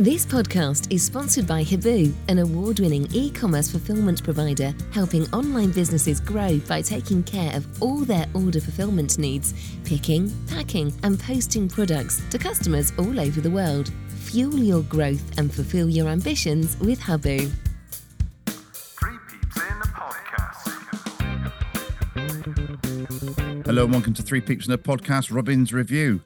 This podcast is sponsored by Hibu, an award winning e commerce fulfillment provider helping online businesses grow by taking care of all their order fulfillment needs, picking, packing, and posting products to customers all over the world. Fuel your growth and fulfill your ambitions with Habu. Three Peeps in a Podcast. Hello and welcome to Three Peeps in a Podcast, Robin's Review.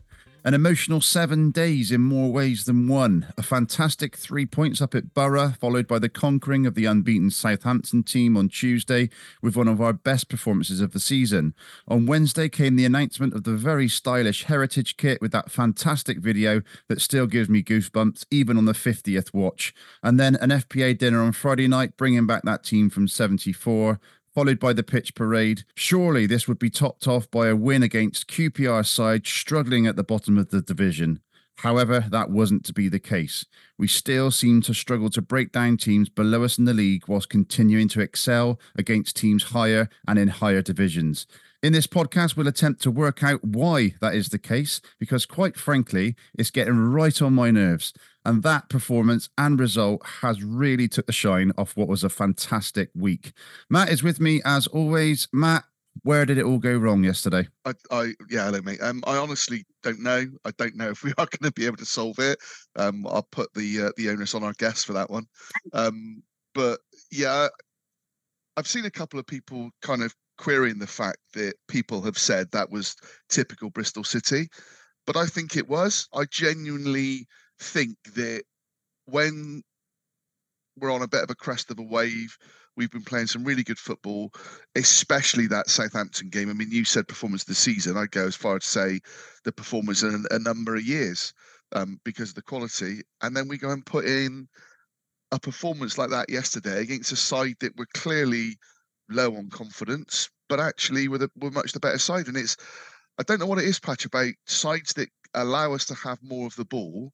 An emotional seven days in more ways than one. A fantastic three points up at Boro, followed by the conquering of the unbeaten Southampton team on Tuesday with one of our best performances of the season. On Wednesday came the announcement of the very stylish Heritage kit with that fantastic video that still gives me goosebumps, even on the 50th watch. And then an FPA dinner on Friday night, bringing back that team from 74 followed by the pitch parade. Surely this would be topped off by a win against QPR side struggling at the bottom of the division. However, that wasn't to be the case. We still seem to struggle to break down teams below us in the league whilst continuing to excel against teams higher and in higher divisions. In this podcast, we'll attempt to work out why that is the case, because quite frankly, it's getting right on my nerves. And that performance and result has really took the shine off what was a fantastic week. Matt is with me as always. Matt, where did it all go wrong yesterday? I, I yeah, hello, mate. Um, I honestly don't know. I don't know if we are going to be able to solve it. Um, I'll put the uh, the onus on our guests for that one. Um, but yeah, I've seen a couple of people kind of querying the fact that people have said that was typical Bristol City, but I think it was. I genuinely think that when we're on a bit of a crest of a wave, we've been playing some really good football, especially that Southampton game. I mean, you said performance of the season. I'd go as far as to say the performance in a, number of years um, because of the quality. And then we go and put in a performance like that yesterday against a side that were clearly low on confidence, but actually were, the, were much the better side. And it's, I don't know what it is, Patch, about sides that allow us to have more of the ball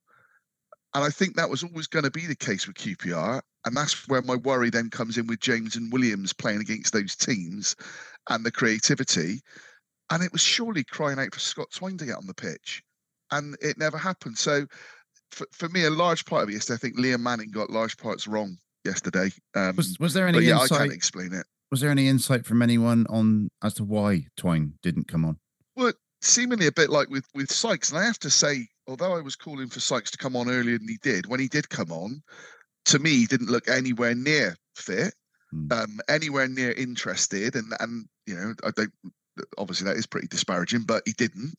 and I think that was always going to be the case with QPR. And that's where my worry then comes in with James and Williams playing against those teams and the creativity. And it was surely crying out for Scott Twine to get on the pitch. And it never happened. So for, for me, a large part of it yesterday, I think Liam Manning got large parts wrong yesterday. Um, was, was there any yeah, insight? I can't explain it. Was there any insight from anyone on as to why Twine didn't come on? Well, seemingly a bit like with with Sykes, and I have to say, although I was calling for Sykes to come on earlier than he did, when he did come on, to me, he didn't look anywhere near fit, mm. um, anywhere near interested, and and you know, I don't. Obviously, that is pretty disparaging, but he didn't.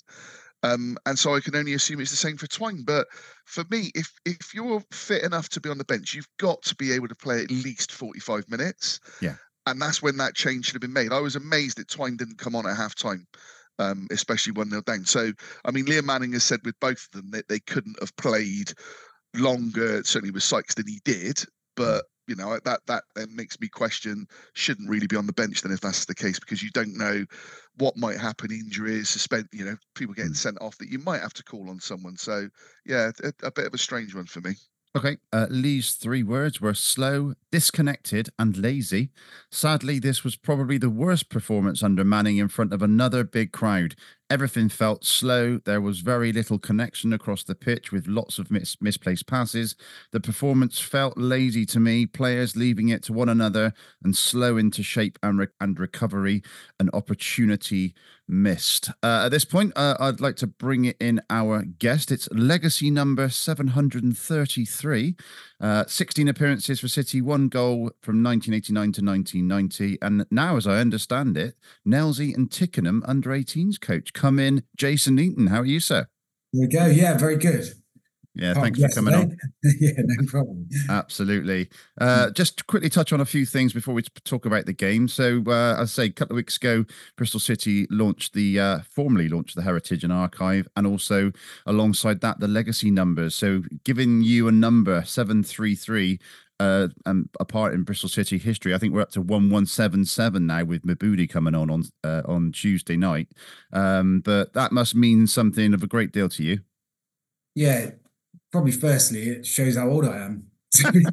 Um, and so I can only assume it's the same for Twine. But for me, if if you're fit enough to be on the bench, you've got to be able to play at least 45 minutes. Yeah. And that's when that change should have been made. I was amazed that Twine didn't come on at halftime um, especially one nil down. So, I mean, Liam Manning has said with both of them that they couldn't have played longer, certainly with Sykes, than he did. But you know that that then makes me question shouldn't really be on the bench then if that's the case because you don't know what might happen injuries suspend you know people getting mm. sent off that you might have to call on someone so yeah a, a bit of a strange one for me Okay. Uh, Lee's three words were slow, disconnected, and lazy. Sadly, this was probably the worst performance under Manning in front of another big crowd. Everything felt slow. There was very little connection across the pitch with lots of mis- misplaced passes. The performance felt lazy to me, players leaving it to one another and slow into shape and, re- and recovery, an opportunity missed. Uh, at this point, uh, I'd like to bring in our guest. It's legacy number 733. Uh, 16 appearances for City, one goal from 1989 to 1990. And now, as I understand it, Nailsea and Tickenham under 18s coach come in. Jason Eaton, how are you, sir? There we go. Yeah, very good. Yeah, oh, thanks for coming on. yeah, no problem. Absolutely. Uh, mm. just quickly touch on a few things before we talk about the game. So, uh, as I say, a couple of weeks ago, Bristol City launched the uh, formally launched the Heritage and Archive, and also alongside that, the legacy numbers. So, giving you a number seven three three uh, um, a part in Bristol City history. I think we're up to one one seven seven now with Mabudi coming on on uh, on Tuesday night. Um, but that must mean something of a great deal to you. Yeah, probably firstly, it shows how old I am. don't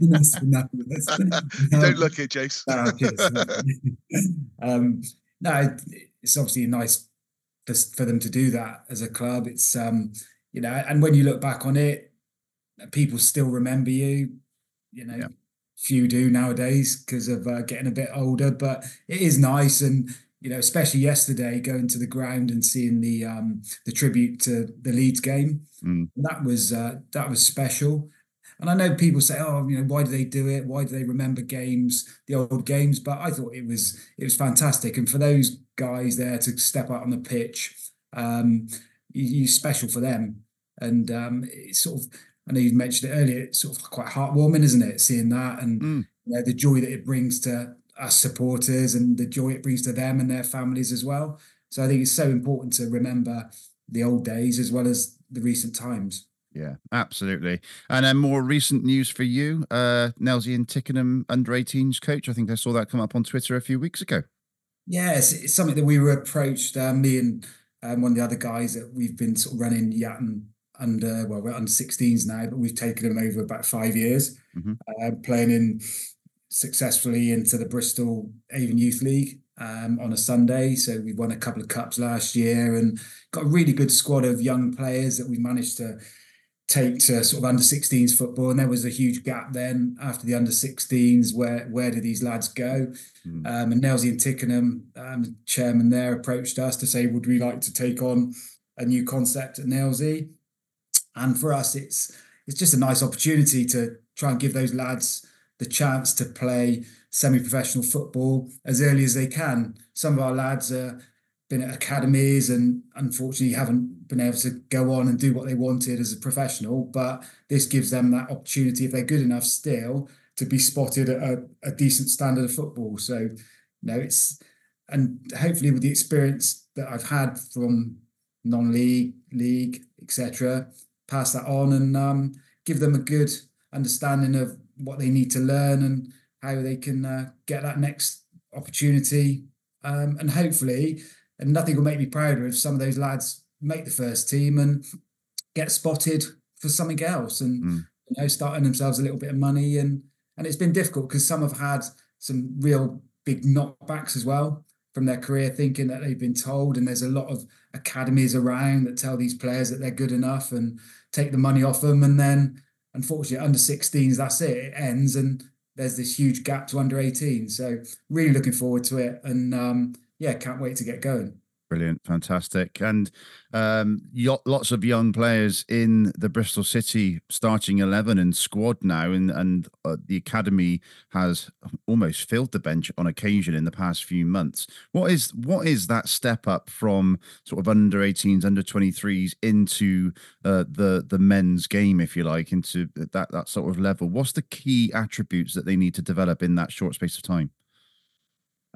look it, Jace. um, no, it's obviously nice for, for them to do that as a club. It's um, you know, and when you look back on it, people still remember you. You know, Yeah. few do nowadays because of uh, getting a bit older, but it is nice and you know, especially yesterday going to the ground and seeing the um the tribute to the Leeds game. Mm. That was uh that was special. And I know people say, "Oh, you know, why do they do it? Why do they remember games, the old games?" But I thought it was it was fantastic, and for those guys there to step out on the pitch, um, you, you special for them. And um, it's sort of, I know you mentioned it earlier. It's sort of quite heartwarming, isn't it? Seeing that and Mm. you know the joy that it brings to us supporters and the joy it brings to them and their families as well. So I think it's so important to remember the old days as well as the recent times. Yeah, absolutely. And then more recent news for you, uh, Nailsea and Tickenham under 18s coach. I think I saw that come up on Twitter a few weeks ago. Yes, it's something that we were approached. Uh, me and um, one of the other guys that we've been sort of running Yatton under. Well, we're under 16s now, but we've taken them over about five years, Mhm. uh, playing in successfully into the Bristol Avon Youth League um, on a Sunday. So we won a couple of cups last year and got a really good squad of young players that we managed to take to sort of under 16s football. And there was a huge gap then after the under 16s. Where where do these lads go? Mm. Um, and Nailsea and Tickenham, um, chairman there, approached us to say, would we like to take on a new concept at Nailsea? And for us, it's it's just a nice opportunity to try and give those lads the chance to play semi-professional football as early as they can. Some of our lads are been at academies and unfortunately haven't been able to go on and do what they wanted as a professional. But this gives them that opportunity, if they're good enough still, to be spotted at a, a decent standard of football. So, you know, it's and hopefully with the experience that I've had from non-league, league, etc., pass that on and um, give them a good understanding of what they need to learn and how they can uh, get that next opportunity. Um, and hopefully, and nothing will make me prouder if some of those lads make the first team and get spotted for something else and Mm. you know starting themselves a little bit of money and and it's been difficult because some have had some real big knockbacks as well from their career thinking that they've been told and there's a lot of academies around that tell these players that they're good enough and take the money off them and then unfortunately under 16s that's it it ends and there's this huge gap to under 18 so really looking forward to it and um yeah can't wait to get going Brilliant, fantastic, and um, lots of young players in the Bristol City starting eleven and squad now, and and uh, the academy has almost filled the bench on occasion in the past few months. What is what is that step up from sort of under 18s, under 23s into uh, the the men's game, if you like, into that that sort of level? What's the key attributes that they need to develop in that short space of time?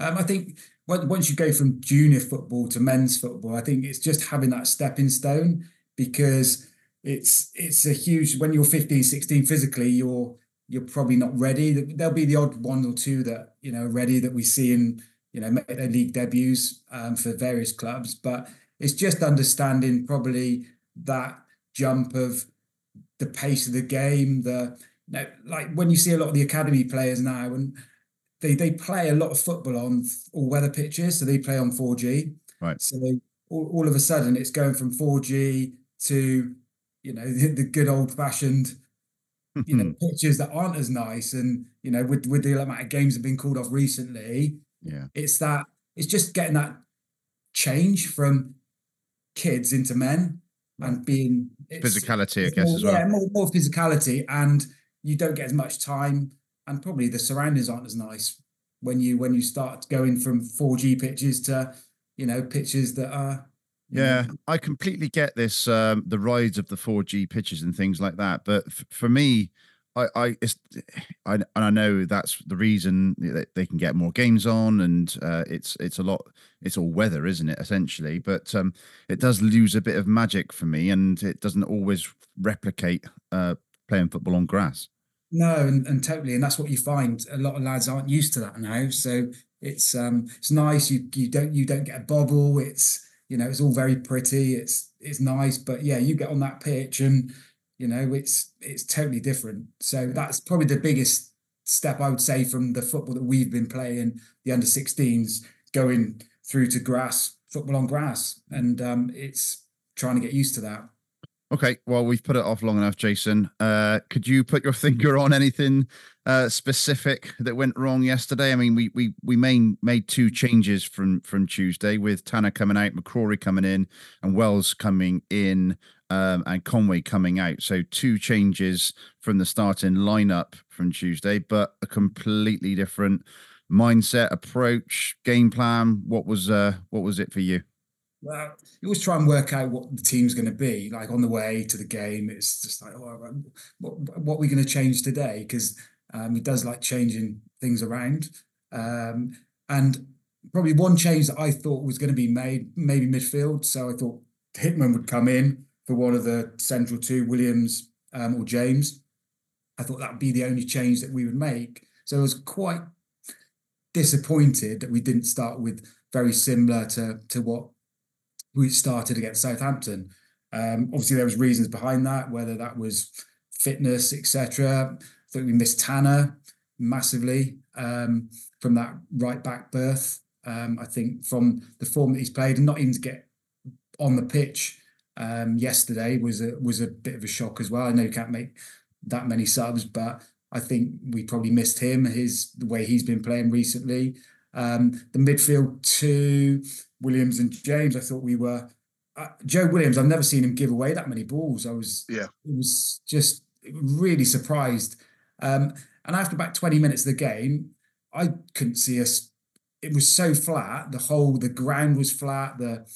Um, I think once you go from junior football to men's football, I think it's just having that stepping stone because it's it's a huge when you're 15, 16 physically, you're you're probably not ready. There'll be the odd one or two that you know ready that we see in you know make their league debuts um, for various clubs, but it's just understanding probably that jump of the pace of the game, the you know, like when you see a lot of the academy players now and they they play a lot of football on all weather pitches, so they play on 4G. Right. So all, all of a sudden it's going from 4G to you know the, the good old fashioned you know pitches that aren't as nice, and you know with with the amount of games that have been called off recently, yeah, it's that it's just getting that change from kids into men and being physicality, I guess, more, as well. Yeah, more, more physicality, and you don't get as much time, and probably the surroundings aren't as nice when you when you start going from 4G pitches to you know pitches that are Yeah, I completely get this. Um, the rise of the 4G pitches and things like that, but f- for me, I, I, it's, I, and I know that's the reason that they can get more games on, and uh, it's it's a lot. It's all weather, isn't it? Essentially, but um, it does lose a bit of magic for me, and it doesn't always replicate uh, playing football on grass. No, and, and totally, and that's what you find. A lot of lads aren't used to that now, so it's um it's nice. You you don't you don't get a bobble. It's you know it's all very pretty. It's it's nice, but yeah, you get on that pitch and you know it's it's totally different. So that's probably the biggest step I would say from the football that we've been playing, the under 16s, going through to grass football on grass, and um it's trying to get used to that. Okay, well, we've put it off long enough, Jason. Uh, could you put your finger on anything uh, specific that went wrong yesterday? I mean, we we we main, made two changes from from Tuesday with Tanner coming out, McCrorie coming in, and Wells coming in, um, and Conway coming out. So two changes from the starting lineup from Tuesday, but a completely different mindset, approach, game plan. What was uh, what was it for you? Well, you always try and work out what the team's going to be. Like on the way to the game, it's just like, oh, what, what are we going to change today? Because um, he does like changing things around. Um, and probably one change that I thought was going to be made, maybe midfield. So I thought Hitman would come in for one of the central two, Williams um, or James. I thought that would be the only change that we would make. So I was quite disappointed that we didn't start with very similar to to what we started against Southampton. Um, obviously, there was reasons behind that, whether that was fitness, etc. I think we missed Tanner massively um, from that right back berth. Um, I think from the form that he's played, and not even to get on the pitch um, yesterday was a was a bit of a shock as well. I know you can't make that many subs, but I think we probably missed him. His the way he's been playing recently. Um, the midfield two, Williams and James. I thought we were uh, Joe Williams. I've never seen him give away that many balls. I was Yeah. it was just really surprised. Um, and after about twenty minutes of the game, I couldn't see us. It was so flat. The whole the ground was flat. The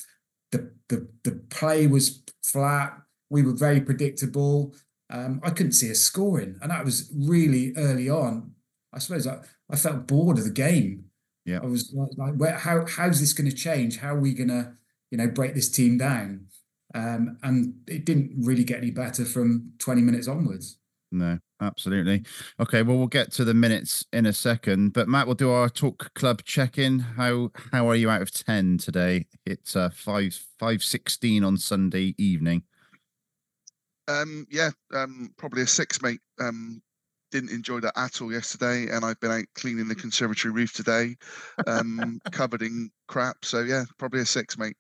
the the the play was flat. We were very predictable. Um, I couldn't see us scoring, and that was really early on. I suppose I, I felt bored of the game. Yeah. I was like, like where, how how's this going to change? How are we going to you know break this team down? Um, and it didn't really get any better from 20 minutes onwards. No, absolutely. Okay, well, we'll get to the minutes in a second, but Matt, we'll do our talk club check-in. How how are you out of ten today? It's uh, five five sixteen on Sunday evening. Um, yeah, um, probably a six, mate. Um, didn't enjoy that at all yesterday, and I've been out cleaning the conservatory roof today, um, covered in crap. So yeah, probably a six, mate.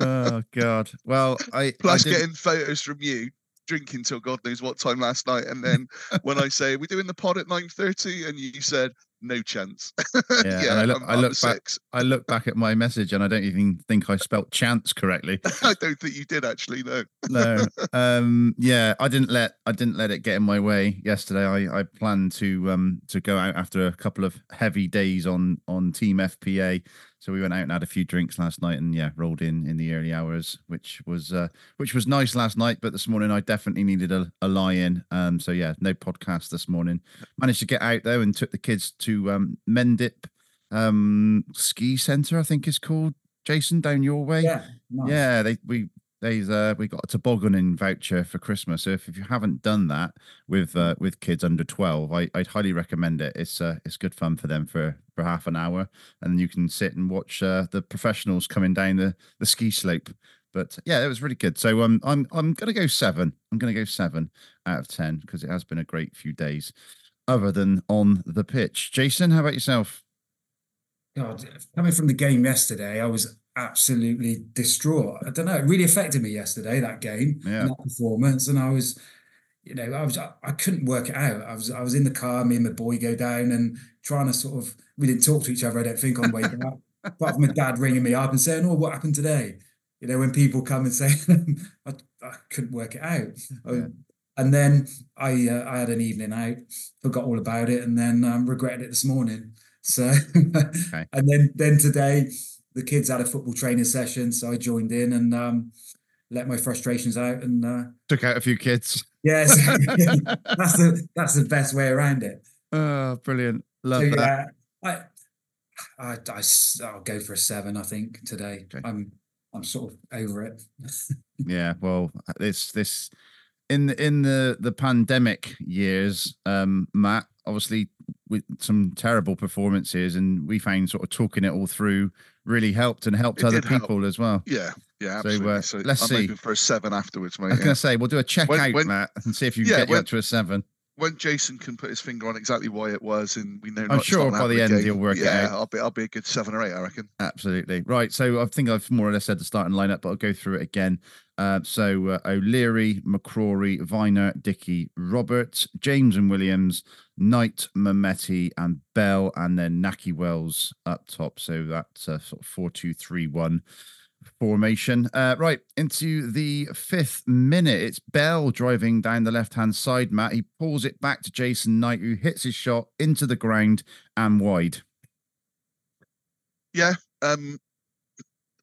oh God. Well, I I Plus, didn't- getting photos from you drinking till God knows what time last night, and then when I say we're doing the pod at nine thirty, and you said no chance. Yeah, and I look- I'm, I look back-. I look back at my message and I don't even think I spelt chance correctly. I don't think you did actually. No. no um yeah i didn't let i didn't let it get in my way yesterday i i planned to um to go out after a couple of heavy days on on team fpa so we went out and had a few drinks last night and yeah rolled in in the early hours which was uh which was nice last night but this morning i definitely needed a, a lie in um so yeah no podcast this morning managed to get out though and took the kids to um mendip um ski center i think it's called jason down your way Yeah, nice. yeah, they we they uh we got a tobogganing voucher for Christmas. So if, if you haven't done that with uh, with kids under twelve, I, I'd highly recommend it. It's uh it's good fun for them for for half an hour, and you can sit and watch uh, the professionals coming down the the ski slope. But yeah, it was really good. So um, I'm I'm gonna go seven. I'm gonna go seven out of ten because it has been a great few days, other than on the pitch. Jason, how about yourself? God, coming from the game yesterday, I was absolutely distraught. I don't know, it really affected me yesterday, that game, Yeah. that performance. And I was, you know, I was I, couldn't work it out. I was I was in the car, me and my boy go down and trying to sort of we didn't talk to each other, I don't think, on way back. Apart from my dad ringing me up and saying, Oh, what happened today? You know, when people come and say I, I couldn't work it out. I- Yeah. Um, and then I uh, I had an evening out, forgot all about it, and then um, regretted it this morning. So, and then then today, the kids had a football training session, so I joined in and um, let my frustrations out. And uh, Took out a few kids. yes, that's the that's the best way around it. Oh, brilliant! Love so that. yeah, I, I I I'll go for a seven. I think today. Okay. I'm I'm sort of over it. Yeah, well, this this in the in the the pandemic years, um, Matt, obviously with some terrible performances, and we found sort of talking it all through really helped and helped It other did help. people as well. Yeah, yeah, So, uh, So, let's I'm see. for a seven afterwards, I was yeah. going to say we'll do a check When- out, when- Matt, and see if you can Yeah, get you up to a seven. When Jason can put his finger on exactly why it was, and we know I'm sure by the end game, he'll work it yeah, out. I'll be I'll be a good seven or eight, I reckon. Absolutely right. So I think I've more or less said the starting lineup, but I'll go through it again. Uh, so uh, O'Leary, McCrorie, Vyner, Dickie, Roberts, James and Williams, Knight, Mehmeti, and Bell, and then Nahki Wells up top. So that's a sort of four-two-three-one formation. Uh, right into the fifth minute. It's Bell driving down the left hand side, Matt. He pulls it back to Jason Knight, who hits his shot into the ground and wide. Yeah, um,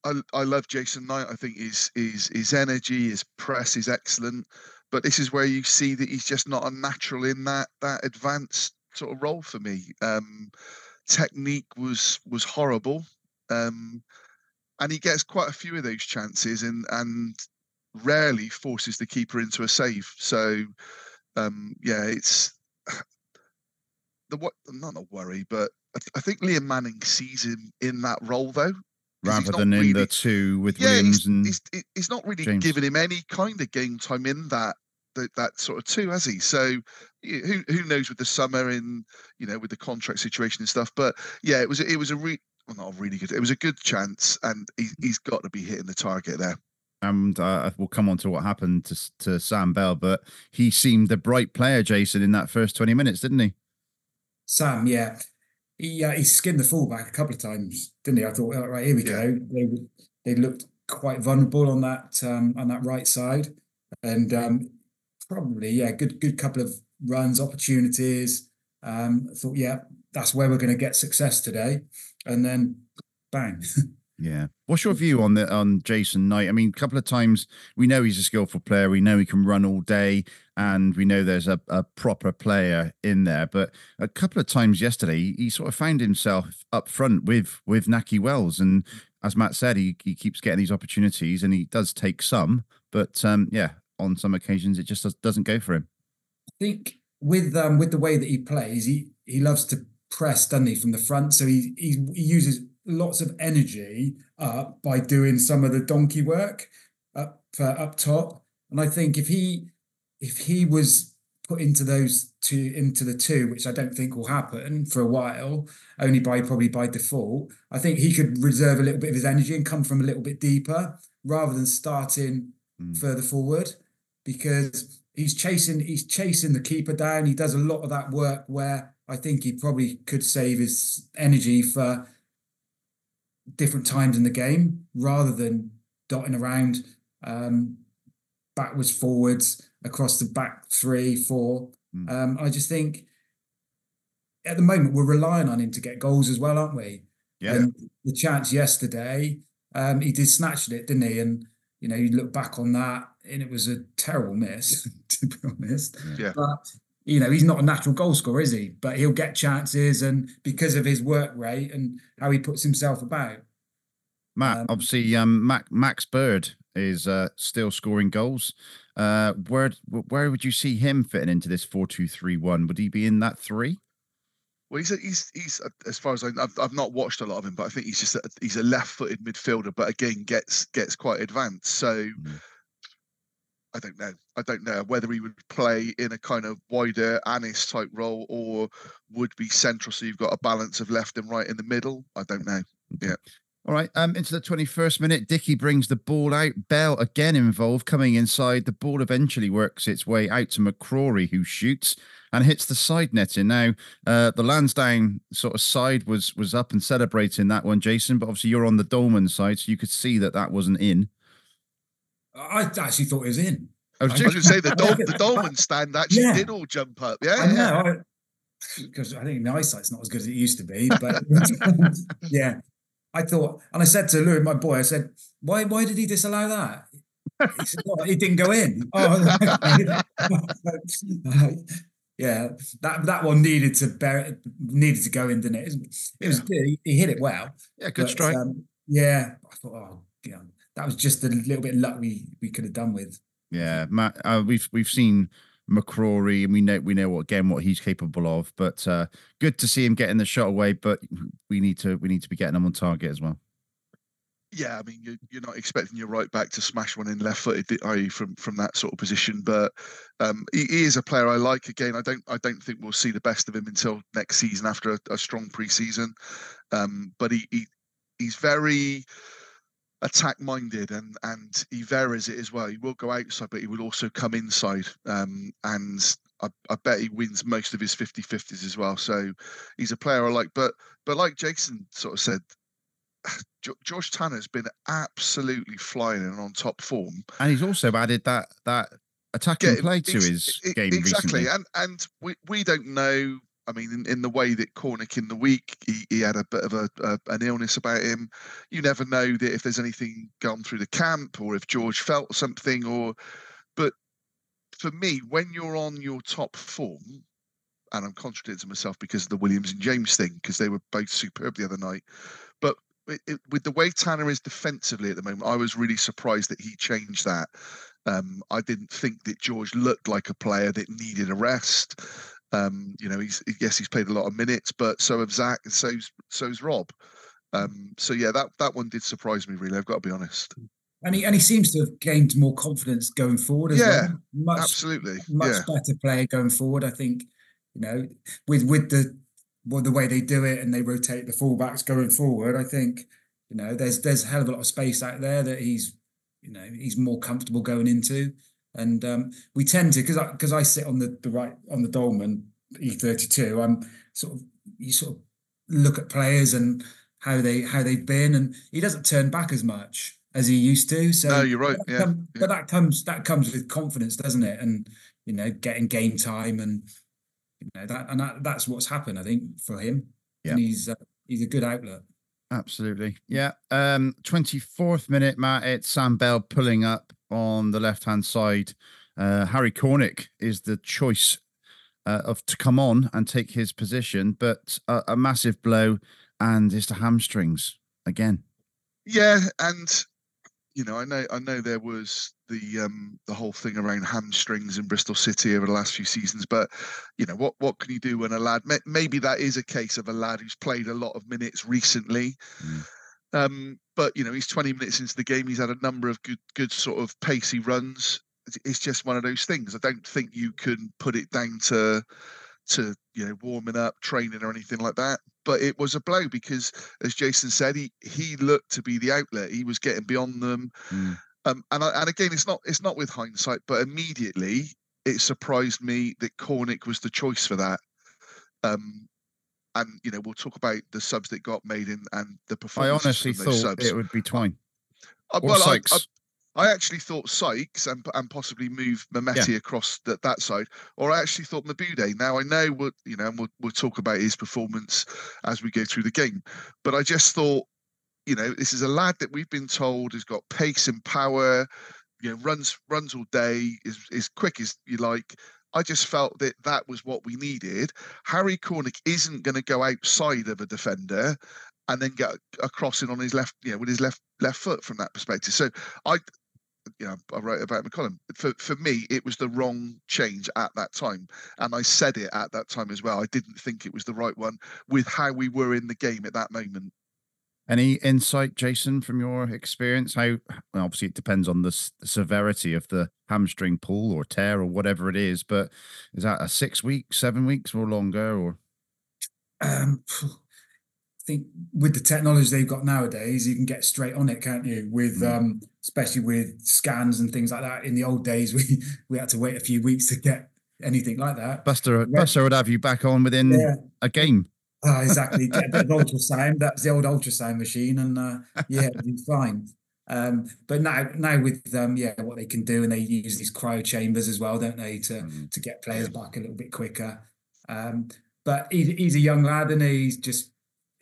I love Jason Knight. I think his his his energy, his press is excellent. But this is where you see that he's just not a natural in that that advanced sort of role for me. Um, technique was was horrible. Um, and he gets quite a few of those chances and and rarely forces the keeper into a save. So um, yeah, it's the what not a worry, but I, th- I think Liam Manning sees him in that role though. 'Cause he's Rather not than in the two with yeah, Williams he's, and he's, he's not really James. giving him any kind of game time in that that, that sort of two, has he? So who who knows with the summer in you know with the contract situation and stuff. But yeah, it was it was a re- well, not a really good. It was a good chance, and he, he's got to be hitting the target there. and uh, we'll come on to what happened to to Sam Bell, but he seemed the bright player, Jason, in that first twenty minutes, didn't he? Sam, yeah, he uh, he skinned the fullback a couple of times, didn't he? I thought, right here we Yeah. go. They they looked quite vulnerable on that um, on that right side, and um, probably yeah, good good couple of runs, opportunities. Um, I thought, yeah, that's where we're going to get success today, and then bang. Yeah. What's your view on the on Jason Knight? I mean, a couple of times we know he's a skillful player. We know he can run all day, and we know there's a, a proper player in there. But a couple of times yesterday, he, sort of found himself up front with with Nahki Wells, and as Matt said, he he keeps getting these opportunities, and he does take some. But um, yeah, on some occasions, it just does, doesn't go for him. I think with um with the way that he plays, he he loves to press, doesn't he, from the front? So he he, he uses lots of energy up by doing some of the donkey work up uh, up top. And I think if he if he was put into those two into the two, which I don't think will happen for a while, only by probably by default, I think he could reserve a little bit of his energy and come from a little bit deeper rather than starting Mm. further forward because he's chasing he's chasing the keeper down. He does a lot of that work where I think he probably could save his energy for different times in the game rather than dotting around um, backwards, forwards across the back three, four. Mm. Um, I just think at the moment we're relying on him to get goals as well, aren't we? Yeah. And the chance yesterday, um, he did snatch it, didn't he? And you know, you look back on that, and it was a terrible miss, to be honest. Yeah. But you know, he's not a natural goal scorer, is he? But he'll get chances, and because of his work rate and how he puts himself about. Matt, Um, obviously, um, Mac, Max Bird is uh, still scoring goals. Uh, where where would you see him fitting into this four two three one? Would he be in that three? Well, he's a, he's he's a, as far as I, I've I've not watched a lot of him, but I think he's just a, he's a left-footed midfielder, but again gets gets quite advanced. So Mm. I don't know. I don't know whether he would play in a kind of wider Anis type role or would be central. So you've got a balance of left and right in the middle. I don't know. Yeah. All right, um, into the 21st minute, Dickie brings the ball out. Bell again involved, coming inside. The ball eventually works its way out to McCrorie, who shoots and hits the side netting. Now, uh, the Lansdown sort of side was was up and celebrating that one, Jason. But obviously, you're on the Dolman side, so you could see that that wasn't in. I actually thought he was in. I was I I going to say the Dol- the Dolman stand actually Yeah. did all jump up. Yeah, I know. Because I, think my eyesight's not as good as it used to be, but yeah, I thought, and I said to Louis, my boy, I said, "Why? Why did he disallow that?" He said, "What, "He didn't go in." Oh, yeah, that that one needed to bear needed to go in, didn't it? It was, it was good. He, he hit it well. Yeah, good but, strike. um, yeah, I thought, oh, yeah, that was just a little bit of luck we we could have done with. Yeah, Matt, uh, we've we've seen McCrorie, and we know we know what again what he's capable of. But uh, good to see him getting the shot away. But we need to we need to be getting him on target as well. yeah, I mean, you're, you're not expecting your right back to smash one in left footed, are you, from from that sort of position? But um, he, he is a player I like. Again, I don't I don't think we'll see the best of him until next season after a, a strong preseason. Um, but he, he he's very attack minded and and he varies it as well. He will go outside, but he will also come inside. Um, and I, I bet he wins most of his 50 50s as well. So he's a player I like. But but like Jason sort of said, George Tanner's been absolutely flying and on top form. And he's also added that that attacking Yeah, play to his game exactly. recently. And and we, we don't know. I mean, in, in the way that Cornick in the week, he, he had a bit of a, a an illness about him. You never know that if there's anything gone through the camp or if George felt something or. But for me, when you're on your top form, and I'm contradicting myself because of the Williams and James thing, because they were both superb the other night. But it, it, with the way Tanner is defensively at the moment, I was really surprised that he changed that. Um, I didn't think that George looked like a player that needed a rest. Um, you know, he's yes, he's played a lot of minutes, but so have Zach and so's so's Rob. Um, so yeah, that that one did surprise me really. I've got to be honest. And he and he seems to have gained more confidence going forward as Yeah, well. Much Absolutely, much yeah, better player going forward. I think, you know, with with the well, the way they do it and they rotate the fullbacks going forward, I think, you know, there's there's a hell of a lot of space out there that he's, you know, he's more comfortable going into. And um, we tend to because I because I sit on the the right on the dolman E32. I'm sort of you sort of look at players and how they how they've been, and he doesn't turn back as much as he used to. So No, you're right, yeah, come- yeah. but that comes that comes with confidence, doesn't it? And you know, getting game time and you know that and that, that's what's happened, I think, for him. Yeah. And he's uh, he's a good outlet. Absolutely. Yeah. Um, 24th minute, Matt. It's Sam Bell pulling up on the left hand side. Uh, Harry Cornick is the choice uh, of to come on and take his position, but a, a massive blow and it's the hamstrings again. yeah, and you know, I know I know there was the um the whole thing around hamstrings in Bristol City over the last few seasons, but you know what what can you do when a lad maybe that is a case of a lad who's played a lot of minutes recently. Mm. Um, but you know, he's 20 minutes into the game. He's had a number of good good sort of pacey runs. It's- just one of those things. I don't think you can put it down to to you know warming up, training, or anything like that. But it was a blow because, as Jason said, he he looked to be the outlet. He was getting beyond them. Mm. Um, and I, and again, it's not it's not with hindsight, but immediately it surprised me that Cornick was the choice for that. Um, and you know we'll talk about the subs that got made in and the performance. I honestly those thought subs. it would be Twine Uh, well, I, I, I actually thought Sykes and and possibly move Mehmeti across that that side, or I actually thought Mabude. Now I know we'll you know and we'll we'll talk about his performance as we go through the game, but I just thought, you know, this is a lad that we've been told has got pace and power, you know, runs runs all day, is is quick as you like. I just felt that that was what we needed. Harry Cornick isn't going to go outside of a defender and then get a, crossing on his left, you know, with his left left foot from that perspective. So I, you know, I wrote about McCollum. For for me, it was the wrong change at that time, and I said it at that time as well. I didn't think it was the right one with how we were in the game at that moment. Any insight, Jason, from your experience? How well, obviously it depends on the, s- the severity of the hamstring pull or tear or whatever it is, but is that a six weeks, seven weeks or longer? Or Um, I think with the technology they've got nowadays, you can get straight on it, can't you? With Mm. um, especially with scans and things like that. In the old days, we we had to wait a few weeks to get anything like that. Buster. Buster would have you back on within Yeah, a game. Ah, exactly. Get a bit of ultrasound. That's the old ultrasound machine, and uh, yeah, it'd be fine. Um, but now, now with um, yeah, what they can do, and they use these cryo chambers as well, don't they, to Mm. to get players back a little bit quicker. Um, but he's, he's a young lad, and he's just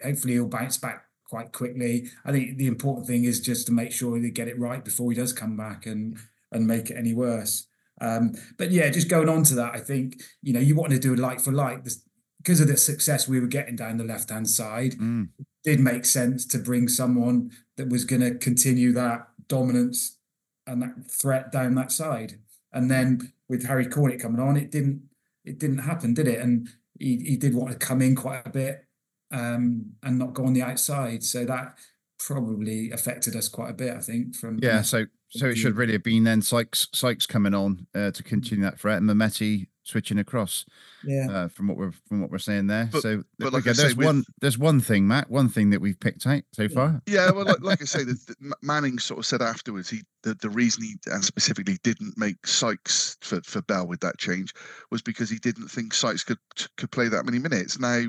hopefully he'll bounce back quite quickly. I think the important thing is just to make sure they get it right before he does come back and and make it any worse. Um, but yeah, just going on to that, I think you know you want to do a like for like this because of the success we were getting down the left hand side. Mm. Did make sense to bring someone that was going to continue that dominance and that threat down that side. And then with Harry Cornick coming on, it didn't it didn't happen, did it? And he, he did want to come in quite a bit um, and not go on the outside. So that probably affected us quite a bit, I think. From Yeah, so so it should really have been then Sykes Sykes coming on uh, to continue that threat, and Mehmeti switching across Yeah. uh, from what we're from what we're saying there. But- so but like okay, I say, there's with- one there's one thing, Matt, one thing that we've picked out so far. Yeah, well, like, like I say, the, the, Manning sort of said afterwards, he the, the reason he and specifically didn't make Sykes for, for Bell with that change was because he didn't think Sykes could could play that many minutes. Now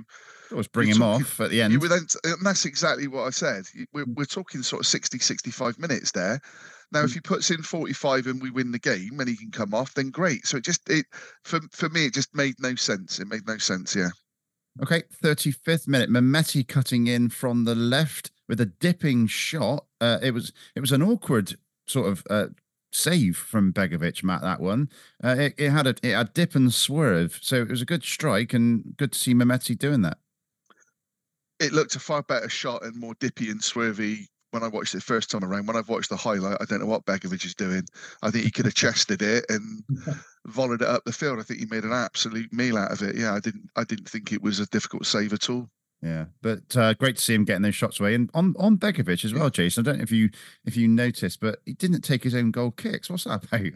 Always bring him talking- off at the end. you were then, and that's exactly what I said. We're, we're talking sort of 60, 65 minutes there. Now, if he puts in 45 and we win the game and he can come off, then great. So it just, it for, for me, it just made no sense. It made no sense. Yeah. Okay, 35th minute. Mehmeti cutting in from the left with a dipping shot. Uh, it was it was an awkward sort of uh, save from Begovic, Matt. That one. Uh, it, it had a it had dip and swerve, so it was a good strike and good to see Mehmeti doing that. It looked a far better shot and more dippy and swervy when I watched it first time around. When I've watched the highlight, I don't know what Begovic is doing. I think he could have chested it and volleyed it up the field. I think he made an absolute meal out of it. Yeah, I didn't. I didn't think it was a difficult save at all. Yeah, but uh, great to see him getting those shots away, and on on Begovic as well, Jason. I don't know if you if you noticed, but he didn't take his own goal kicks. What's that about?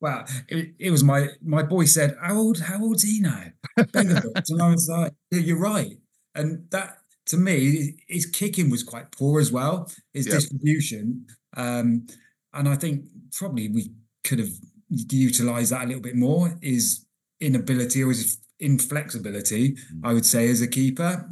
Well, it, it was my my boy said, "How old? How old's he now?" Begovic. and I was like, yeah, "You're right." And that to me, his kicking was quite poor as well. His Yeah. distribution, um, and I think probably we could have utilised that a little bit more. His inability or his inflexibility, I would say, as a keeper.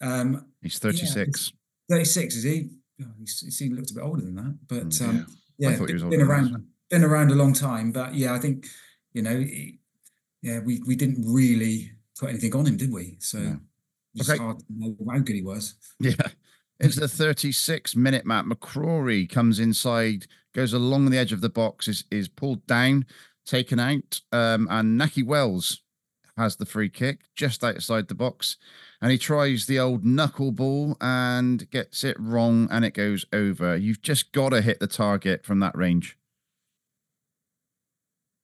Um, He's thirty six. 36 is he? Oh, he's, he seemed looked a bit older than that, but Mm, um, yeah. I yeah, thought he was been that around been around a long time. But yeah, I think you know, he- yeah, we we didn't really put anything on him, did we? So No. It's Okay. hard to know how good he was. Yeah. It's the 36 minute Matt. McCrorie comes inside, goes along the edge of the box, is, is pulled down, taken out. Um, and Nahki Wells has the free kick just outside the box. And he tries the old knuckleball and gets it wrong and it goes over. You've just got to hit the target from that range.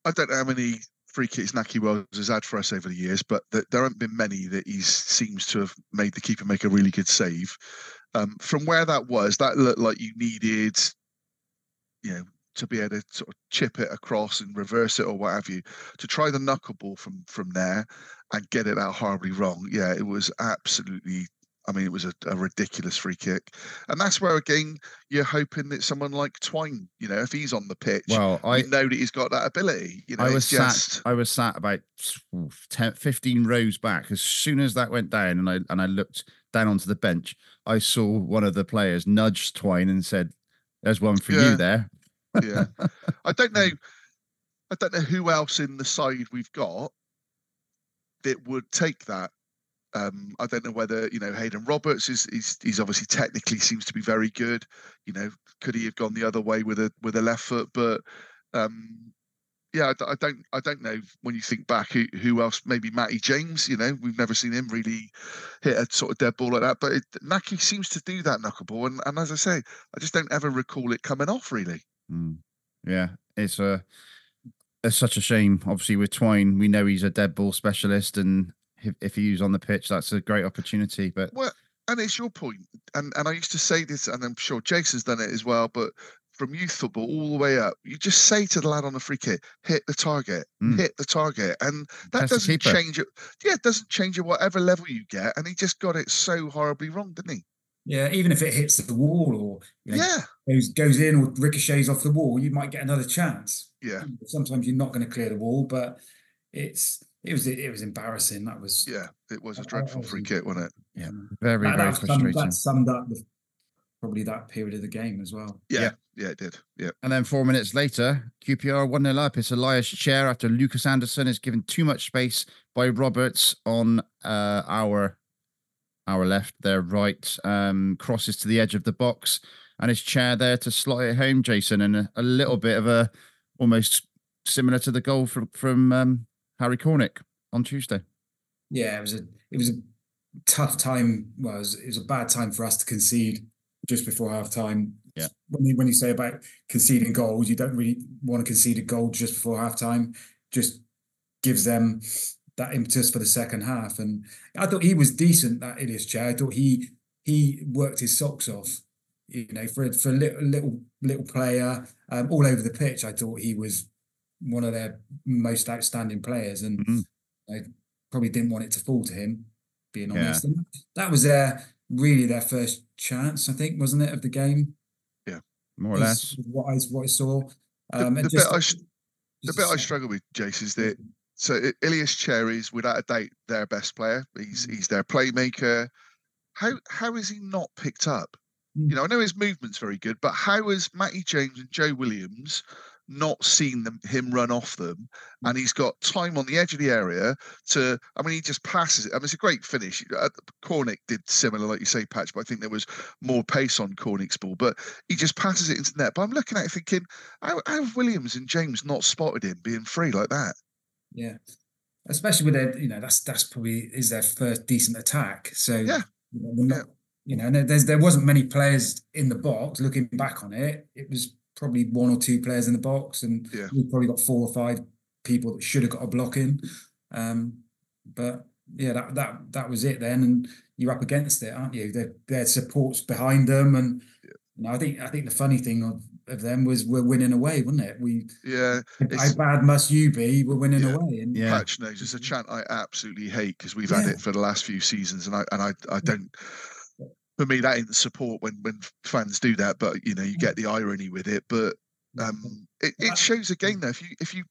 I don't know how many free kicks Nahki Wells has had for us over the years, but th- there haven't been many that he seems to have made the keeper make a really good save. Um, from where that was, that looked like you needed, you know, to be able to sort of chip it across and reverse it or what have you. To try the knuckleball from from there and get it out horribly wrong. Yeah, it was absolutely. I mean, it was a, a ridiculous free kick, and that's where again you're hoping that someone like Twine, you know, if he's on the pitch, Well, I, you know that he's got that ability. You know, I was just sat. I was sat about oof, 10, 15 rows back. As soon as that went down, and I and I looked down onto the bench, I saw one of the players nudge Twine and said, "There's one for Yeah. you there." yeah. I don't know. I don't know who else in the side we've got that would take that. Um, I don't know whether you know Haydon Roberts is he's, he's obviously technically seems to be very good. You know, could he have gone the other way with a with a left foot? But um, yeah, I, I don't I don't know when you think back who who else maybe Matty James. You know, we've never seen him really hit a sort of dead ball like that. But it, Nahki seems to do that knuckleball, and and as I say, I just don't ever recall it coming off really. Mm. Yeah, it's a it's such a shame. Obviously, with Twine, we know he's a dead ball specialist, and if, if he was on the pitch, that's a great opportunity. But Well, and it's your point, and and I used to say this, and I'm sure Jason's done it as well. But from youth football all the way up, you just say to the lad on the free kick, "Hit the target, Mm. hit the target," and that Test doesn't change it. Yeah, it doesn't change at whatever level you get, and he just got it so horribly wrong, didn't he? Yeah, even if it hits the wall or you know, Yeah, goes goes in or ricochets off the wall, you might get another chance. yeah, Sometimes you're not going to clear the wall, but it's it was it was embarrassing. That was yeah. It was a dreadful free kick, wasn't it? Yeah, very that, very that, summed, frustrating. that summed up the, probably that period of the game as well. Yeah, Yeah. yeah, it did. Yeah, And then four minutes later, QPR 1 0 up. It's Ilias Chair after Lucas Andersen is given too much space by Roberts on uh, our our left, their right, um, crosses to the edge of the box, and his chair there to slot it home, Jason, and a, a little bit of a almost similar to the goal from from um, Harry Cornick on Tuesday. Yeah, it was a it was a tough time. Well, it was, it was a bad time for us to concede just before half time. Yeah. When you when you say about conceding goals, you don't really want to concede a goal just before half time. Just gives them that impetus for the second half. And I thought he was decent. That Ilias Chair. I thought he he worked his socks off. You know, for for a little little little player um, all over the pitch. I thought he was one of their most outstanding players, and Mhm. I probably didn't want it to fall to him. Being Yeah. honest, and that was their really their first chance, I think, wasn't it, of the game? Yeah, more or less. what I what I saw. The- Um, the bit just I s- the bit I struggle with, Jace, is that so Ilias Cherry is without a doubt their best player. He's Mm. he's their playmaker. How how is he not picked up? Mm. You know, I know his movement's very good, but how has Matty James and Joe Williams not seen them him run off them? And he's got time on the edge of the area to. I mean, he just passes it. I mean, it's a great finish. Uh, Cornick did similar, like you say, Patch, but I think there was more pace on Cornick's ball. But he just passes it into net. But I'm looking at it thinking, how, how have Williams and James not spotted him being free like that? Yeah, especially with their, you know, that's that's probably is their first decent attack. So Yeah. you know, not, you know, and there- there's there wasn't many players in the box. Looking back on it, it was probably one or two players in the box, and Yeah. we probably got four or five people that should have got a block in. Um, but yeah, that that that was it then, and you're up against it, aren't you? Their their supports behind them, and you know, I think I think the funny thing of of them was we're winning away, wasn't it? We Yeah, how bad must you be? We're winning Yeah. away, and Yeah. Patch knows it's a chant I absolutely hate because we've had it for the last few seasons, and I and I I don't. For me, that isn't support when when fans do that, but you know you get the irony with it. But um, it, it shows again though if you if you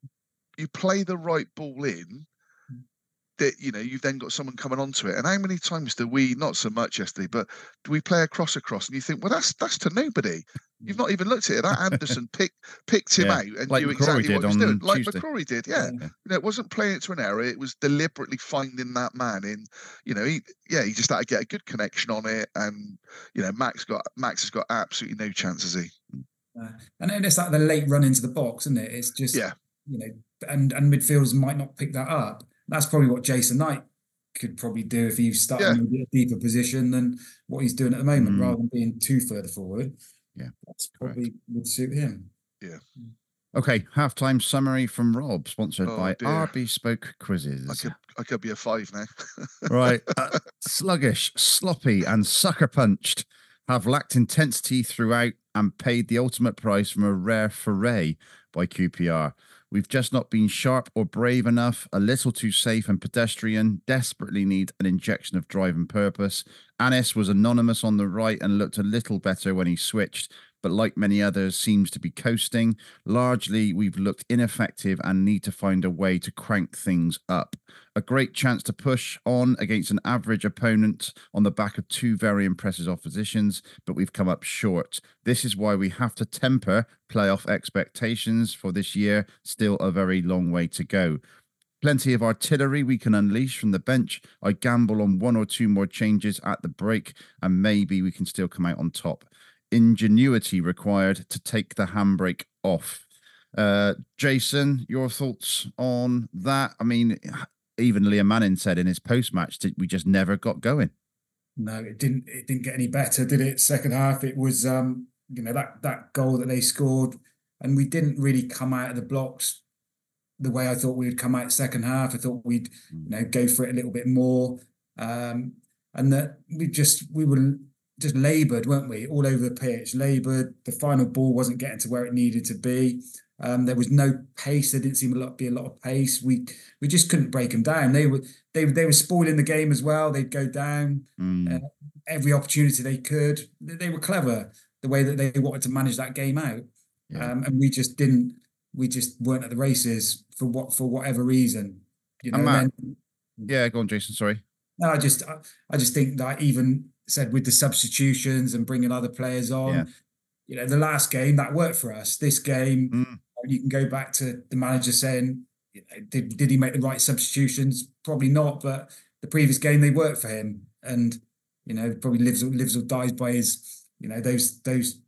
you play the right ball in, Mm. That you know you've then got someone coming onto it. And how many times do we not so much yesterday, but do we play across across and you think, well, that's that's to nobody. You've not even looked at it. That Andersen picked picked him Yeah, out and like knew McCrorie exactly what he was on doing, like Tuesday. McCrorie did. Yeah, Yeah. you know, it wasn't playing it to an error. It was deliberately finding that man in. You know, he yeah, he just had to get a good connection on it, and you know, Max got Max has got absolutely no chance, has he? Uh, and then it's like the late run into the box, isn't it? It's just Yeah. you know, and and midfielders might not pick that up. That's probably what Jason Knight could probably do if he started Yeah. in a deeper position than what he's doing at the moment, Mm. rather than being too further forward. Yeah, that's probably would suit him. Yeah. Okay, halftime summary from Rob, sponsored Oh, by dear. our bespoke quizzes. I could I could be a five now. right. Uh, sluggish, sloppy, and sucker punched have lacked intensity throughout and paid the ultimate price from a rare foray by QPR. We've just not been sharp or brave enough, a little too safe and pedestrian, desperately need an injection of drive and purpose. Anis was anonymous on the right and looked a little better when he switched, but like many others, seems to be coasting. Largely, we've looked ineffective and need to find a way to crank things up. A great chance to push on against an average opponent on the back of two very impressive oppositions, but we've come up short. This is why we have to temper playoff expectations for this year. Still a very long way to go. Plenty of artillery we can unleash from the bench. I gamble on one or two more changes at the break, and maybe we can still come out on top. Ingenuity required to take the handbrake off. Uh, Jason, your thoughts on that? I mean, even Liam Manning said in his post match that we just never got going. No, it didn't. It didn't get any better, did it? Second half, it was um, you know that that goal that they scored, and we didn't really come out of the blocks the way I thought we would come out second half. I thought we'd you know go for it a little bit more, um, and that we just we were just laboured, weren't we, all over the pitch? Laboured. The final ball wasn't getting to where it needed to be. Um, there was no pace. There didn't seem to be a lot of pace. We we just couldn't break them down. They were they they were spoiling the game as well. They'd go down Mm, uh, every opportunity they could. They were clever the way that they wanted to manage that game out, yeah. um, and we just didn't. We just weren't at the races for what for whatever reason. You know, Matt- then- yeah, go on, Jason. Sorry. no, I just I, I just think that even said with the substitutions and bringing other players on, Yeah. you know, the last game that worked for us. This game, Mm. you can go back to the manager saying, you know, did did he make the right substitutions? Probably not, but the previous game they worked for him, and you know, probably lives or lives or dies by his, you know, those those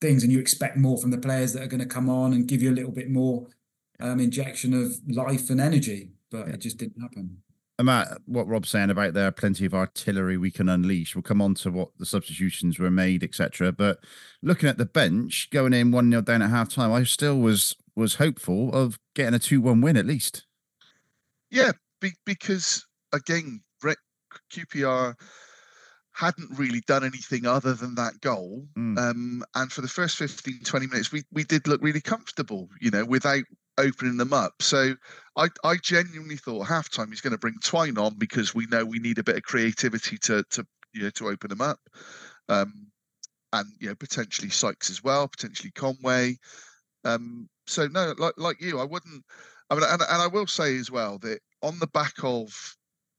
things, and you expect more from the players that are going to come on and give you a little bit more um, injection of life and energy, but Yeah. it just didn't happen. Matt, what Rob's saying about there, are plenty of artillery we can unleash. We'll come on to what the substitutions were made, etc. But looking at the bench, going in one 0 down at half time, I still was was hopeful of getting a two one win at least. Yeah, be, because again, Brett QPR hadn't really done anything other than that goal. Mm. Um, and for the first 15, 20 minutes, we, we did look really comfortable, you know, without opening them up. So I, I genuinely thought halftime he's going to bring Twine on because we know we need a bit of creativity to to you know to open them up, um, and you know potentially Sykes as well, potentially Conway. Um, so no, like like you, I wouldn't. I mean, and, and I will say as well that on the back of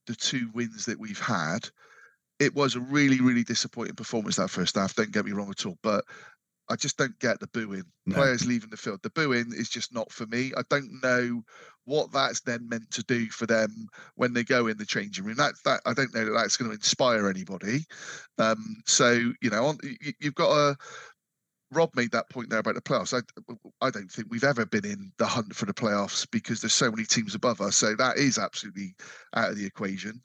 the two wins that we've had, it was a really, really disappointing performance that first half. Don't get me wrong at all, but I just don't get the booing. No. Players leaving the field. The booing is just not for me. I don't know what that's then meant to do for them when they go in the changing room. That that I don't know that that's going to inspire anybody. Um, so you know, on, you, you've got a. Rob made that point there about the playoffs. I, I don't think we've ever been in the hunt for the playoffs because there's so many teams above us. So that is absolutely out of the equation.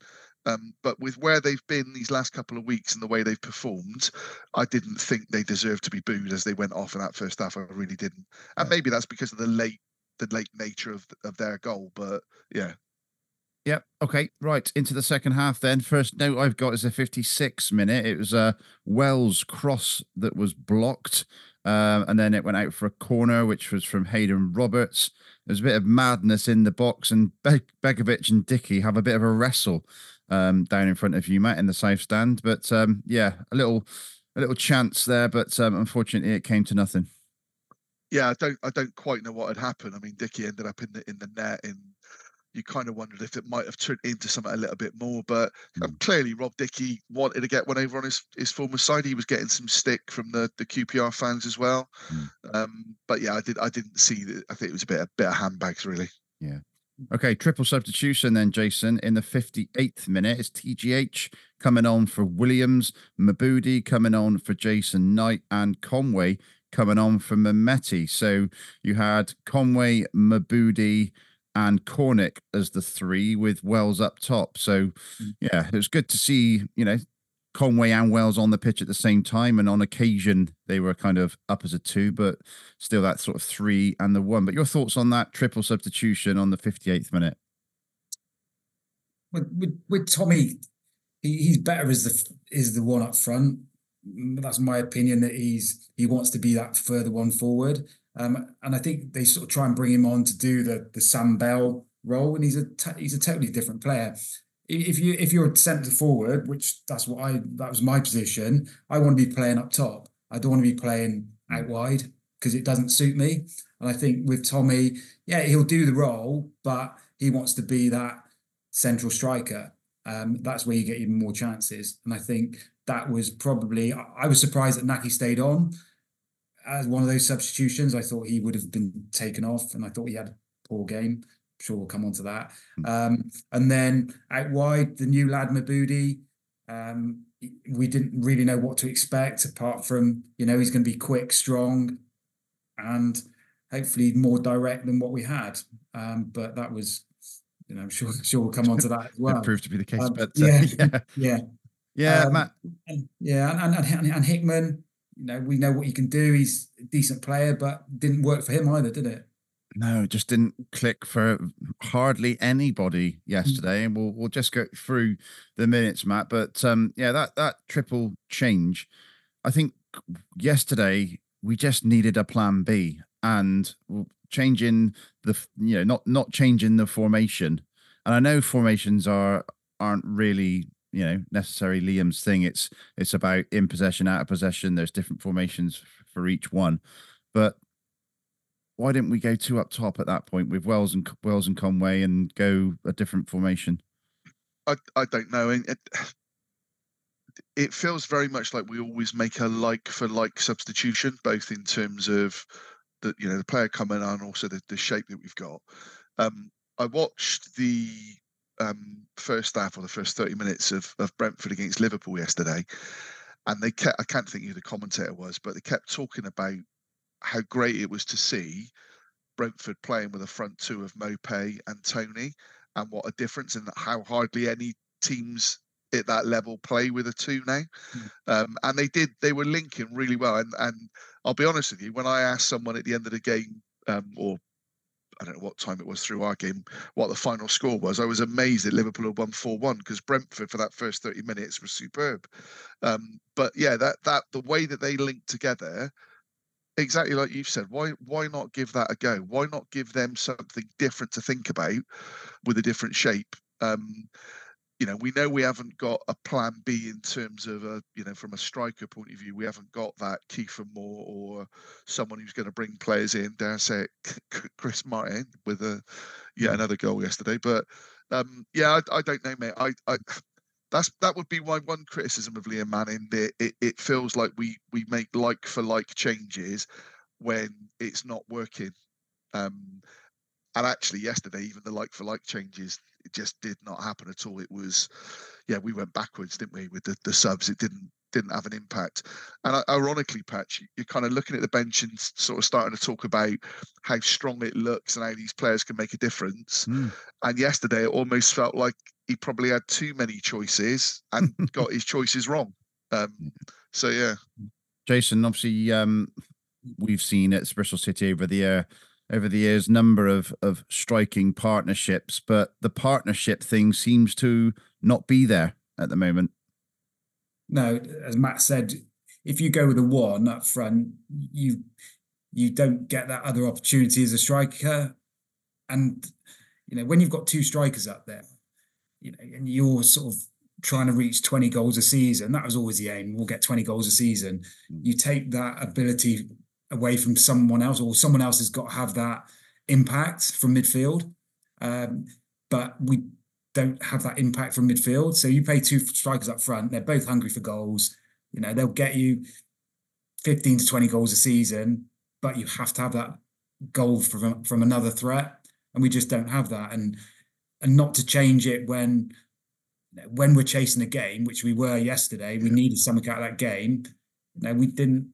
Um, but with where they've been these last couple of weeks and the way they've performed, I didn't think they deserved to be booed as they went off in that first half. I really didn't, and maybe that's because of the late, the late nature of of their goal. But yeah, Yep. Okay. Right. Into the second half then. First note I've got is a 56 minute. It was a Wells cross that was blocked. Um, and then it went out for a corner, which was from Haydon Roberts. There's a bit of madness in the box, and Be- Begovic and Dickie have a bit of a wrestle um, down in front of you, Matt, in the safe stand. But um, yeah, a little a little chance there, but um, unfortunately it came to nothing. yeah, I don't, I don't quite know what had happened. I mean, Dickie ended up in the in the net, and you kind of wondered if it might have turned into something a little bit more. But um, clearly, Rob Dickie wanted to get one over on his his former side. He was getting some stick from the the QPR fans as well. Mm. Um, but yeah, I did, I didn't see that. I think it was a bit a bit of handbags really. Okay, triple substitution then, Jason. In the 58th minute, it's TGH coming on for Williams, Mabudi coming on for Jason Knight, and Conway coming on for Mehmeti. So you had Conway, Mabudi, and Cornick as the three with Wells up top. So mm. yeah, it was good to see, you know, Conway and Wells on the pitch at the same time. And on occasion, they were kind of up as a two, but still that sort of three and the one. But your thoughts on that triple substitution on the 58th minute? with with, with Tommy, he, he's better as the is the one up front. That's my opinion that he's he wants to be that further one forward. Um, and I think they sort of try and bring him on to do the the Sam Bell role, and he's a he's a totally different player. If you if you're centre forward, which that's what I that was my position, I want to be playing up top. I don't want to be playing out wide because it doesn't suit me. And I think with Tommy, yeah, he'll do the role, but he wants to be that central striker. Um, that's where you get even more chances. And I think that was probably I was surprised that Nahki stayed on as one of those substitutions. I thought he would have been taken off, and I thought he had a poor game. Sure we'll come on to that. Um, and then out wide, the new lad Mabudi. Um, we didn't really know what to expect apart from you know he's going to be quick, strong, and hopefully more direct than what we had. Um, but that was, you know, I'm sure sure we'll come on to that as well. That proved to be the case. Um, but uh, yeah. yeah, Yeah, yeah, Um, Matt. and, yeah, and and and Hickman, you know, we know what he can do. He's a decent player, but didn't work for him either, did it? No, just didn't click for hardly Mm. anybody yesterday, and we'll we'll just go through the minutes, Matt. But um, yeah, that that triple change, I think yesterday we just needed a plan B, and changing the you know not not changing the formation, and I know formations are aren't really you know necessarily Liam's thing. It's it's about in possession, out of possession. There's different formations for each one, but why didn't we go two up top at that point with Wells and Wells and Conway and go a different formation? I I don't know. It, it feels very much like we always make a like for like substitution, both in terms of the you know the player coming on, also the, the shape that we've got. Um, I watched the um, first half or the first thirty minutes of, of Brentford against Liverpool yesterday, and they kept I can't think who the commentator was, but they kept talking about how great it was to see Brentford playing with a front two of Maupay and Tony, and what a difference, and how hardly any teams at that level play with a two now. Um, and they did, they were linking really well. And and I'll be honest with you, when I asked someone at the end of the game, um, or I don't know what time it was through our game, what the final score was, I was amazed that Liverpool had won 4 1 because Brentford for that first 30 minutes was superb. Um, but yeah, that that the way that they linked together exactly like you've said. Why why not give that a go? Why not give them something different to think about with a different shape? Um, you know, we know we haven't got a plan B in terms of a, you know, from a striker point of view, we haven't got that Kiefer Moore or someone who's going to bring players in. Dare say Chris Martin with a yeah another goal yesterday. But um, yeah, I, I don't know, mate. I, I that's that would be my one criticism of Liam Manning. It, it it feels like we we make like for like changes when it's not working. Um, and actually, yesterday, even the like for like changes, it just did not happen at all. It was, yeah, we went backwards, didn't we, with the, the subs? It didn't didn't have an impact. And ironically, Patch, you're kind of looking at the bench and sort of starting to talk about how strong it looks and how these players can make a difference. Mm. And yesterday, it almost felt like he probably had too many choices and got his choices wrong. Um, so yeah, Jason, obviously, um, we've seen at Bristol City over the year over the years number of of striking partnerships, but the partnership thing seems to not be there at the moment. No, as Matt said, if you go with a one up front, you you don't get that other opportunity as a striker. And you know, when you've got two strikers up there, you know, and you're sort of trying to reach 20 goals a season, that was always the aim. We'll get 20 goals a season. Hmm. You take that ability away from someone else, or someone else has got to have that impact from midfield. Um, but we don't have that impact from midfield. So you pay two strikers up front, they're both hungry for goals. You know, they'll get you 15 to 20 goals a season, but you have to have that goal from from another threat. And we just don't have that. And and not to change it when when we're chasing a game, which we were yesterday, we needed something out of that game. You know, we didn't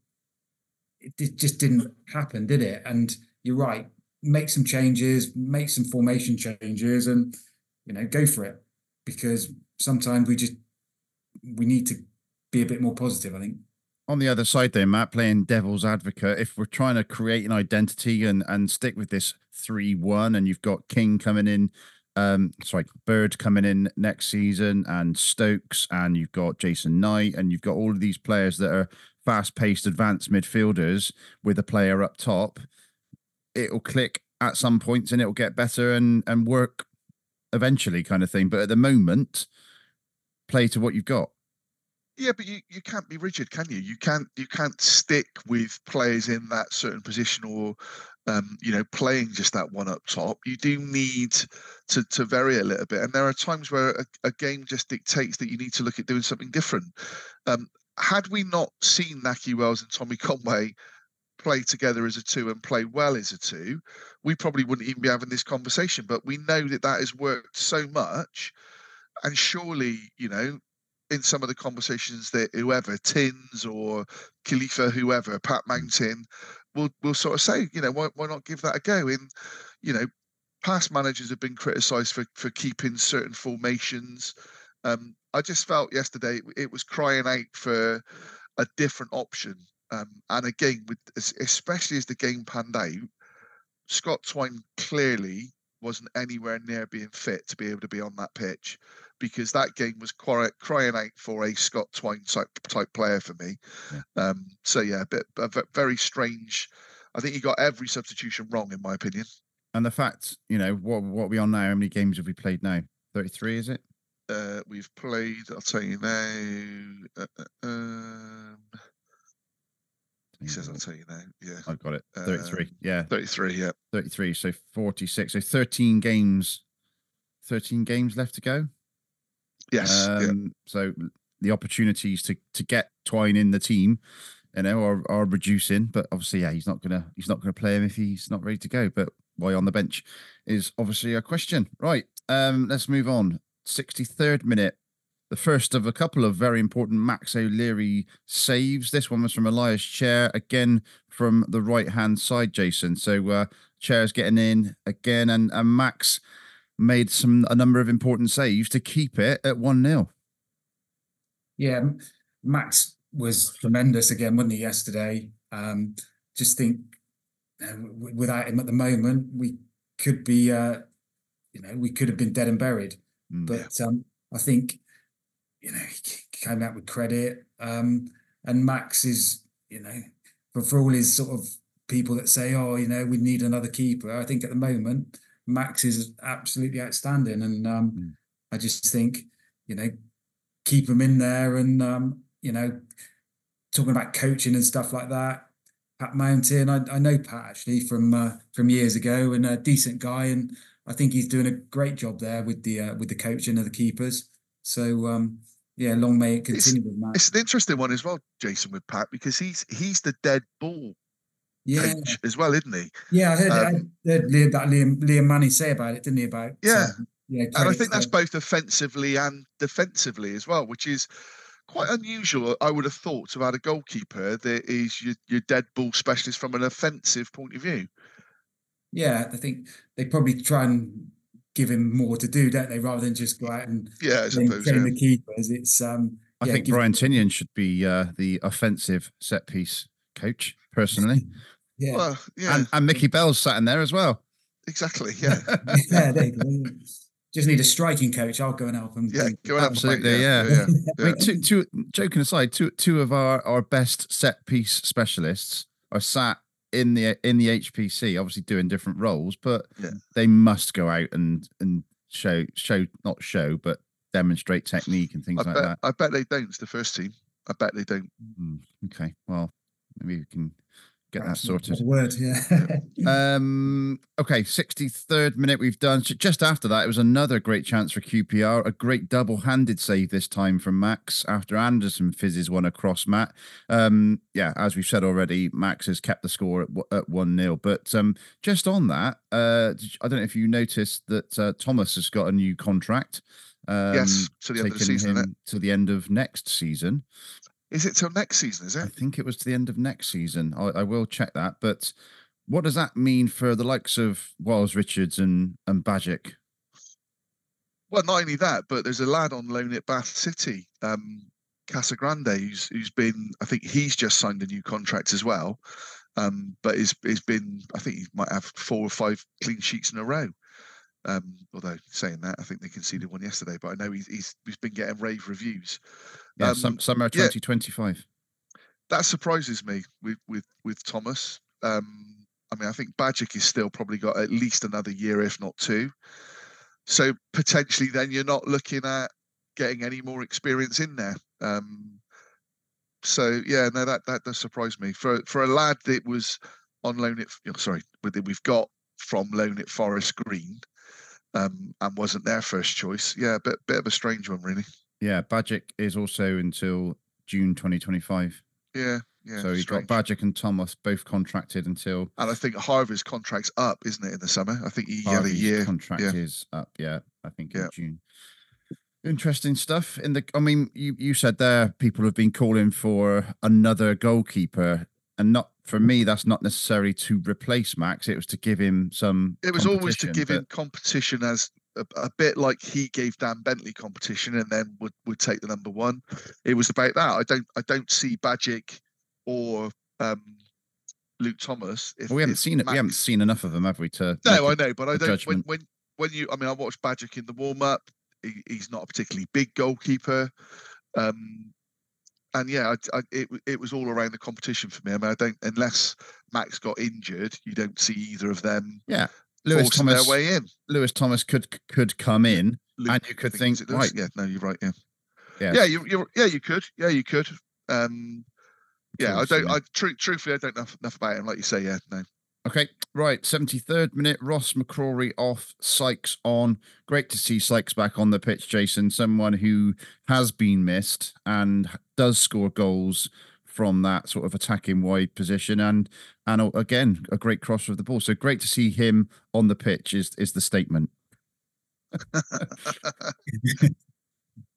it just didn't happen, did it? And you're right. Make some changes, make some formation changes, and you know, go for it. Because sometimes we just we need to be a bit more positive. I think. On the other side, though, Matt, playing devil's advocate, if we're trying to create an identity and and stick with this three one, and you've got King coming in um sorry bird coming in next season and stokes and you've got jason knight and you've got all of these players that are fast paced advanced midfielders with a player up top, it'll click at some points and it'll get better and and work eventually kind of thing. But at the moment, play to what you've got. Yeah, but you, you can't be rigid, can you? You can't you can't stick with players in that certain position or um, you know, playing just that one up top. You do need to to vary a little bit, and there are times where a, a game just dictates that you need to look at doing something different. Um, had we not seen Nahki Wells and Tommy Conway play together as a two and play well as a two, we probably wouldn't even be having this conversation. But we know that that has worked so much, and surely, you know, in some of the conversations that whoever Tins or Khalifa, whoever Pat Mountain, will will sort of say, you know, why why not give that a go? In, you know, past managers have been criticised for for keeping certain formations. Um, I just felt yesterday it was crying out for a different option. Um, and again, with especially as the game panned out, Scott Twine clearly wasn't anywhere near being fit to be able to be on that pitch because that game was cry, crying out for a Scott Twine type type player for me. Yeah. Um, so yeah, a bit a very strange. I think he got every substitution wrong in my opinion. And the fact, you know, what what are we on now? How many games have we played now? Thirty three, is it? Uh, we've played. I'll tell you now. Uh, uh, um, he says, "I'll tell you now." Yeah, I've got it. Um, yeah, thirty-three. Yeah, thirty-three. So forty-six. So thirteen games. Thirteen games left to go. Yes. Um, yeah. So the opportunities to to get Twine in the team, you know, are, are reducing. But obviously, yeah, he's not gonna he's not gonna play him if he's not ready to go. But why on the bench is obviously a question. Right. Um, let's move on. 63rd minute, the first of a couple of very important Max O'Leary saves. This one was from Ilias Chair, again from the right hand side, Jason. So uh, Chair's getting in again, and, and Max made some a number of important saves to keep it at 1 0. Yeah, Max was tremendous again, wasn't he, yesterday? Um, just think uh, without him at the moment, we could be, uh, you know, we could have been dead and buried. Mm. But um, I think you know he came out with credit, um, and Max is you know for for all his sort of people that say, oh, you know, we need another keeper. I think at the moment Max is absolutely outstanding, and um, Mm. I just think you know keep him in there, and um, you know talking about coaching and stuff like that. Pat Mountain, I, I know Pat actually from uh, from years ago, and a decent guy, and I think he's doing a great job there with the uh, with the coaching of the keepers. So um, yeah, long may it It's- continue with Matt. It's an interesting one as well, Jason, with Pat, because he's he's the dead ball Yeah, coach as well, isn't he? yeah, I heard, I Um, heard Liam, that Liam Liam Manning say about it, didn't he? About Yeah. um, yeah, And I think that's both offensively and defensively as well, which is quite unusual. I would have thought about a goalkeeper that is your, your dead ball specialist from an offensive point of view. yeah. I think they probably try and give him more to do, don't they? Rather than just go out and Yeah, I suppose. train Yeah. the keepers. It's um. I yeah, think give- Brian Tinnion should be uh, the offensive set piece coach, personally. Yeah, Well, yeah, And, and Mickey Bell's sat in there as well. exactly. Yeah, yeah. There you. Just need a striking coach. I'll go and help him. yeah. Go and have a fight, Absolutely, yeah. yeah, I mean, two, two, joking aside, two, two of our, our best set piece specialists are sat in the in the HPC, obviously doing different roles, but Yeah. they must go out and and show show not show, but demonstrate technique and things I like bet. that. I bet they don't. It's the first team. I bet they don't. Hmm, okay, well, maybe we can get that Perhaps not sorted. a Word, yeah. Um. Okay, sixty-third minute we've done. Ju- Just after that, it was another great chance for QPR. A great double-handed save this time from Max after Andersen fizzes one across Matt. Um. Yeah, as we've said already, Max has kept the score at, one 0 But um, just on that, uh, I don't know if you noticed that uh, Thomas has got a new contract. Um, yes, to the end of the taking season. him to the end of next season. Is it till next season? Is it? I think it was to the end of next season. I, I will check that. But what does that mean for the likes of Wiles Richards and and Bajic? Well, not only that, but there's a lad on loan at Bath City, um, Casagrande, who's who's been. I think he's just signed a new contract as well. Um, but he's, he's been. I think he might have four or five clean sheets in a row. Um, although saying that, I think they conceded one yesterday. But I know he's he's, he's been getting rave reviews. Yeah, Um, sum, summer 2025. that surprises me with with with Thomas. Um, I mean, I think Bajic is still probably got at least another year, if not two. So potentially, then you're not looking at getting any more experience in there. Um, so yeah, no, that that does surprise me for for a lad that was on loan at sorry, with we've got from loan at Forest Green. Um, and wasn't their first choice. Yeah, a bit bit of a strange one, really. Yeah, Bajic is also until June 2025. Yeah, yeah. so you've got Bajic and Thomas both contracted until And I think Harvey's contract's up, isn't it, in the summer? I think he had a year. contract yeah. is up. Yeah, I think in Yeah. June. Interesting stuff. In the, I mean, you you said there people have been calling for another goalkeeper, and not for me. That's not necessarily to replace Max. It was to give him some. It was always to give but- him competition as a, a bit like he gave Dan Bentley competition and then would, would take the number one. It was about that. I don't I don't see Bajic or um, Luke Thomas. If, Well, we haven't seen it. We haven't seen enough of them, have we? To No, I know, but I don't. When, when when you, I mean, I watched Bajic in the warm up. He, he's not a particularly big goalkeeper, um, and yeah, I, I, it it was all around the competition for me. I mean, I don't unless Max got injured, you don't see either of them yeah. Lewis Thomas. their way in. Lewis Thomas could could come in. And you could think, right. Yeah, no, you're right. Yeah, Yeah, yeah, you, you're yeah, you could, yeah, you could. Um, yeah, I don't. I tru- truthfully, I don't know enough, enough about him. Like you say, yeah, no. Okay, right. 73rd minute, Ross McCrorie off, Sykes on. Great to see Sykes back on the pitch, Jason. Someone who has been missed and does score goals from that sort of attacking wide position. And and again, a great crosser of the ball. So great to see him on the pitch is is the statement.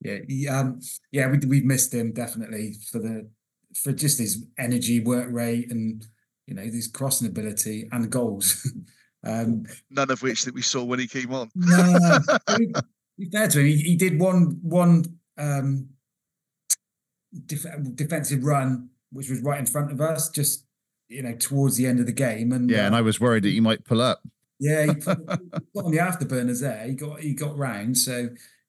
Yeah, he, um, yeah, we we've missed him definitely for the for just his energy, work rate, and you know his crossing ability and goals. um, None of which that we saw when he came on. no, to be- to fair to him, he, he did one one um, def- defensive run, which was right in front of us, just you know towards the end of the game, and Yeah, and uh, I was worried that he might pull up. yeah, he put- got on the afterburners there. He got he got round. So,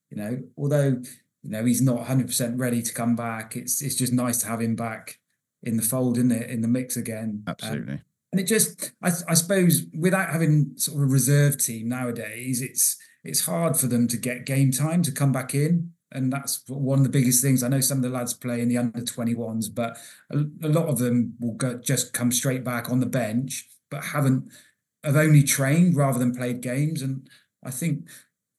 you know, although you know he's not hundred percent ready to come back, it's it's just nice to have him back in the fold, in it, in the mix again. Um, Absolutely. and it just, I, I suppose, without having sort of a reserve team nowadays, it's it's hard for them to get game time to come back in, and that's one of the biggest things. I know some of the lads play in the under twenty ones, but a, a lot of them will go, just come straight back on the bench, but haven't have only trained rather than played games. And I think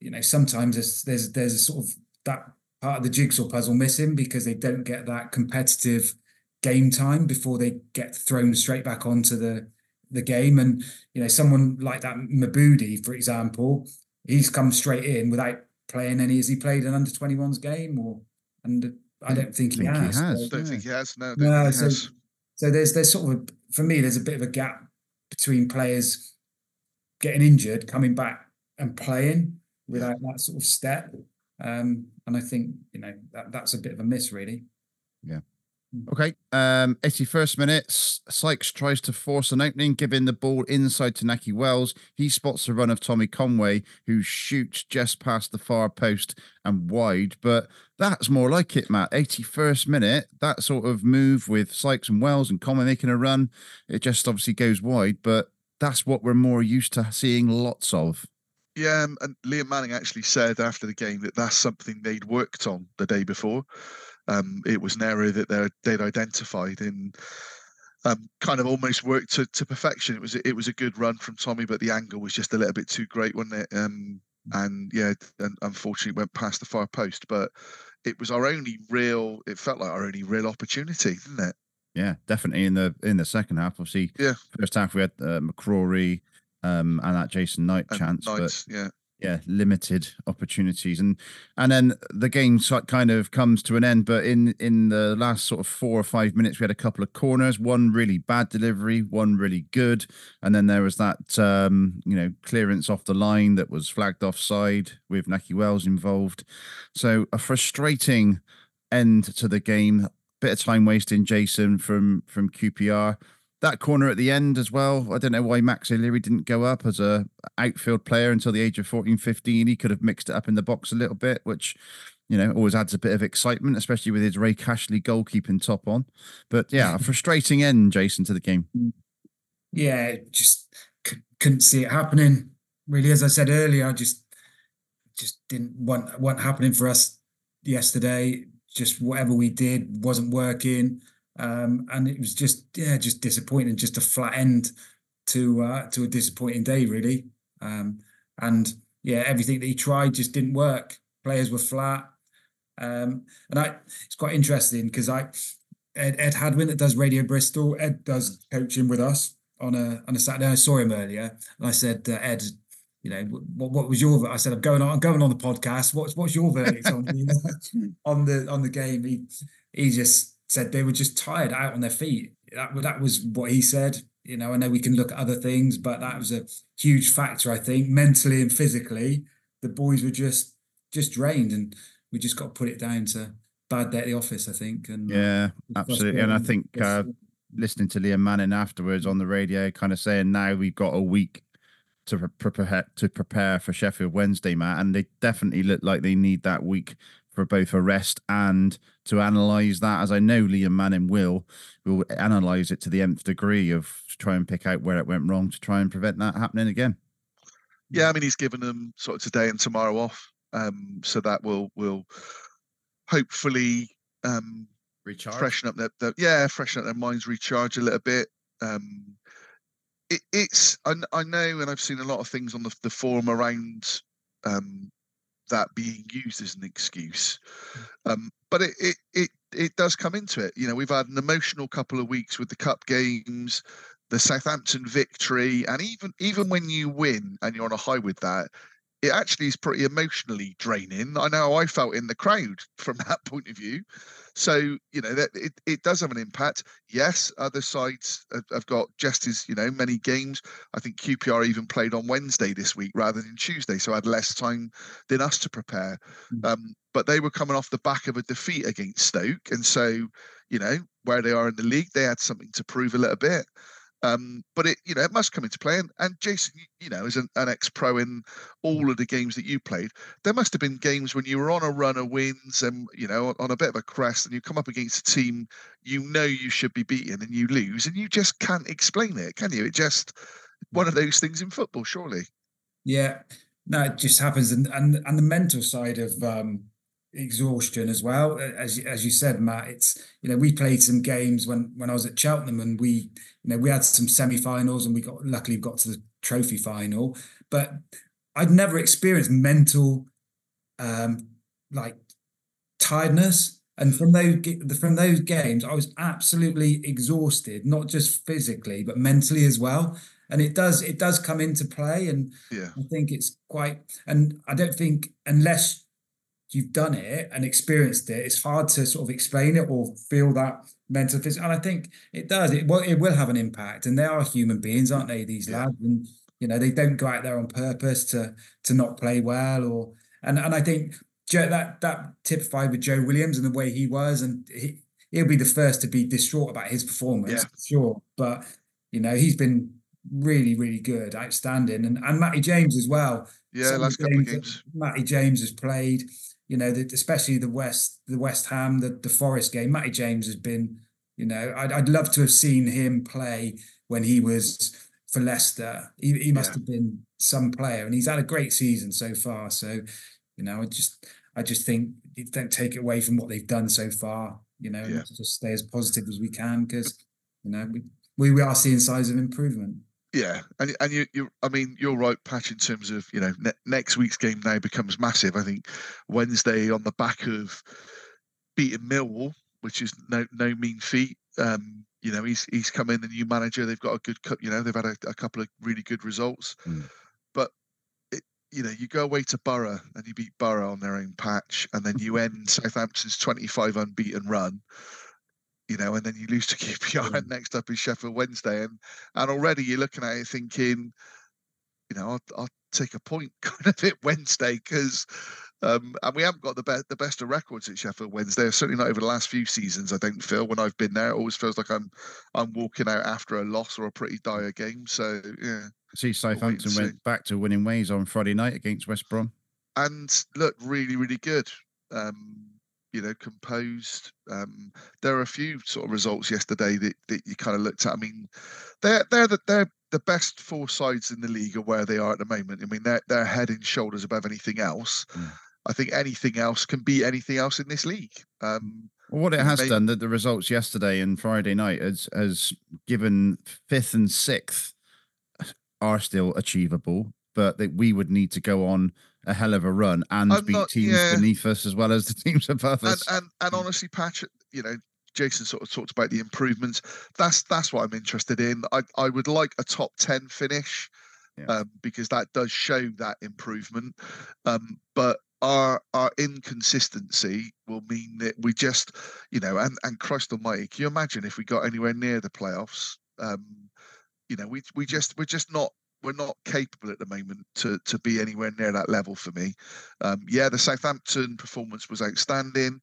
you know sometimes there's there's there's a sort of that part of the jigsaw puzzle missing because they don't get that competitive game time before they get thrown straight back onto the the game. And you know, someone like that Mabudi, for example, he's come straight in without playing any. Has he played an under 21s game or? And I don't think he think he has. has. So- Don't Yeah. think he has. No, I don't No, think he so- has. so there's there's sort of a, for me there's a bit of a gap between players getting injured, coming back and playing without that sort of step. Um, and I think you know that that's a bit of a miss, really. Okay. Um, 81st minute, Sykes tries to force an opening, giving the ball inside to Nahki Wells. He spots the run of Tommy Conway, who shoots just past the far post and wide. But that's more like it, Matt. 81st minute, that sort of move with Sykes and Wells and Conway making a run, it just obviously goes wide. But that's what we're more used to seeing lots of. Yeah, um, and Liam Manning actually said after the game that that's something they'd worked on the day before. Um, it was an area that they'd identified and um, kind of almost worked to, to perfection. It was it was a good run from Tommy, but the angle was just a little bit too great, wasn't it? Um, and yeah, and unfortunately it went past the far post. But it was our only real. It felt like our only real opportunity, didn't it? Yeah, definitely in the in the second half. Obviously, Yeah. first half we had uh, McCrorie um, and that Jason Knight And chance, but yeah. Yeah, limited opportunities, and and then the game kind of comes to an end. But in in the last sort of four or five minutes, we had a couple of corners, one really bad delivery, one really good, and then there was that um, you know clearance off the line that was flagged offside with Nahki Wells involved. So a frustrating end to the game. Bit of time wasting, Jason from from QPR that corner at the end as well. I don't know why Max O'Leary didn't go up as a outfield player until the age of 14, 15. He could have mixed it up in the box a little bit, which, you know, always adds a bit of excitement, especially with his Ray Cashley goalkeeping top on. But yeah, a frustrating end, Jason, to the game. Yeah, just c- couldn't see it happening. Really, as I said earlier, I just just didn't want want happening for us yesterday. Just whatever we did wasn't working, um, and it was just yeah, just disappointing. Just a flat end to uh, to a disappointing day, really. Um, and yeah, everything that he tried just didn't work. Players were flat, um, and I it's quite interesting because I Ed, Ed Hadwin that does Radio Bristol. Ed does coaching with us on a on a Saturday. I saw him earlier, and I said, uh, Ed, you know, what what was your? I said, I'm going on. I'm going on the podcast. What's what's your verdict on the on the on the game? He he just said they were just tired out on their feet. That that was what he said. You know, I know we can look at other things, but that was a huge factor. I think mentally and physically, the boys were just just drained, and we just got to put it down to bad day at the office. I think. And uh, Yeah, absolutely. And I think uh, listening to Liam Manning afterwards on the radio, kind of saying now we've got a week to prepare to prepare for Sheffield Wednesday, Matt, and they definitely look like they need that week for both a rest and to analyze that. As I know Liam Manning will, will analyze it to the nth degree of to try and pick out where it went wrong to try and prevent that happening again. Yeah, I mean he's given them sort of today and tomorrow off, um, so that will will hopefully um, Recharge. freshen up their, their yeah freshen up their minds, recharge a little bit. Um, it, it's I, I know, and I've seen a lot of things on the, the forum around um, that being used as an excuse, um, but it, it it it does come into it. You know, we've had an emotional couple of weeks with the cup games, the Southampton victory, and even even when you win and you're on a high with that, it actually is pretty emotionally draining. I know I felt in the crowd from that point of view. So you know that it, it does have an impact. Yes, other sides have, have got just as you know many games. I think QPR even played on Wednesday this week rather than Tuesday, so had less time than us to prepare. Mm. Um, but they were coming off the back of a defeat against Stoke, and so you know where they are in the league, they had something to prove a little bit. Um, but it, you know, it must come into play. And, and Jason, you, know, as an, an ex-pro in all of the games that you played, there must have been games when you were on a run of wins and you know on a bit of a crest, and you come up against a team you know you should be beating, and you lose, and you just can't explain it, can you? It just one of those things in football, surely. Yeah, no, it just happens, and and and the mental side of um, exhaustion as well. As as you said, Matt, it's you know we played some games when when I was at Cheltenham, and we you know we had some semi-finals, and we got luckily got to the trophy final, but I'd never experienced mental um like tiredness. And from those from those games, I was absolutely exhausted, not just physically but mentally as well and it does it does come into play and Yeah. i think it's quite and i don't think unless you've done it and experienced it it's hard to sort of explain it or feel that mental physical and i think it does it will it will have an impact and they are human beings aren't they these Yeah. lads and you know they don't go out there on purpose to to not play well or and and i think Joe, that that typified with joe williams and the way he was and he, he'll be the first to be distraught about his performance Yeah. for sure but you know he's been really, really good, outstanding, and and Matty James as well. Yeah, Some last couple of games. Matty James has played. You know, the, especially the West, the West Ham, the the Forest game. Matty James has been. You know, I'd I'd love to have seen him play when he was for Leicester. He he must Yeah. have been some player, and he's had a great season so far. So, you know, I just I just think don't take it away from what they've done so far. You know, Yeah. just stay as positive as we can because you know we, we we are seeing signs of improvement. Yeah, and and you you I mean you're right, Patch. In terms of you know ne- next week's game now becomes massive. I think Wednesday on the back of beating Millwall, which is no no mean feat. Um, you know he's he's come in the new manager. They've got a good cup. You know they've had a, a couple of really good results. Mm. But it, you know you go away to Boro and you beat Boro on their own patch, and then you end Southampton's 25 unbeaten run. You know, and then you lose to QPR. And next up is Sheffield Wednesday, and and already you're looking at it thinking, you know, I'll, I'll take a point kind of it Wednesday because, um, and we haven't got the best the best of records at Sheffield Wednesday. Certainly not over the last few seasons. I don't feel when I've been there, it always feels like I'm I'm walking out after a loss or a pretty dire game. So yeah, See, Southampton see. went back to winning ways on Friday night against West Brom. and looked really really good. Um, you know, composed. Um, there are a few sort of results yesterday that, that you kind of looked at. I mean, they're they're the they're the best four sides in the league are where they are at the moment. I mean, they're they're head and shoulders above anything else. Mm. I think anything else can beat anything else in this league. Um, Well, what it has they- done, that the results yesterday and Friday night has has given fifth and sixth are still achievable, but that we would need to go on a hell of a run and I'm beat not- teams yeah. beneath us as well as the teams above and us. and and honestly, Patrick, you know, Jason sort of talked about the improvements. That's that's what I'm interested in. I I would like a top ten finish, Yeah. um, because that does show that improvement. Um, but our our inconsistency will mean that we just, you know, and and Christ Almighty, can you imagine if we got anywhere near the playoffs? Um, you know, we we just we're just not we're not capable at the moment to to be anywhere near that level for me. Um, yeah, the Southampton performance was outstanding,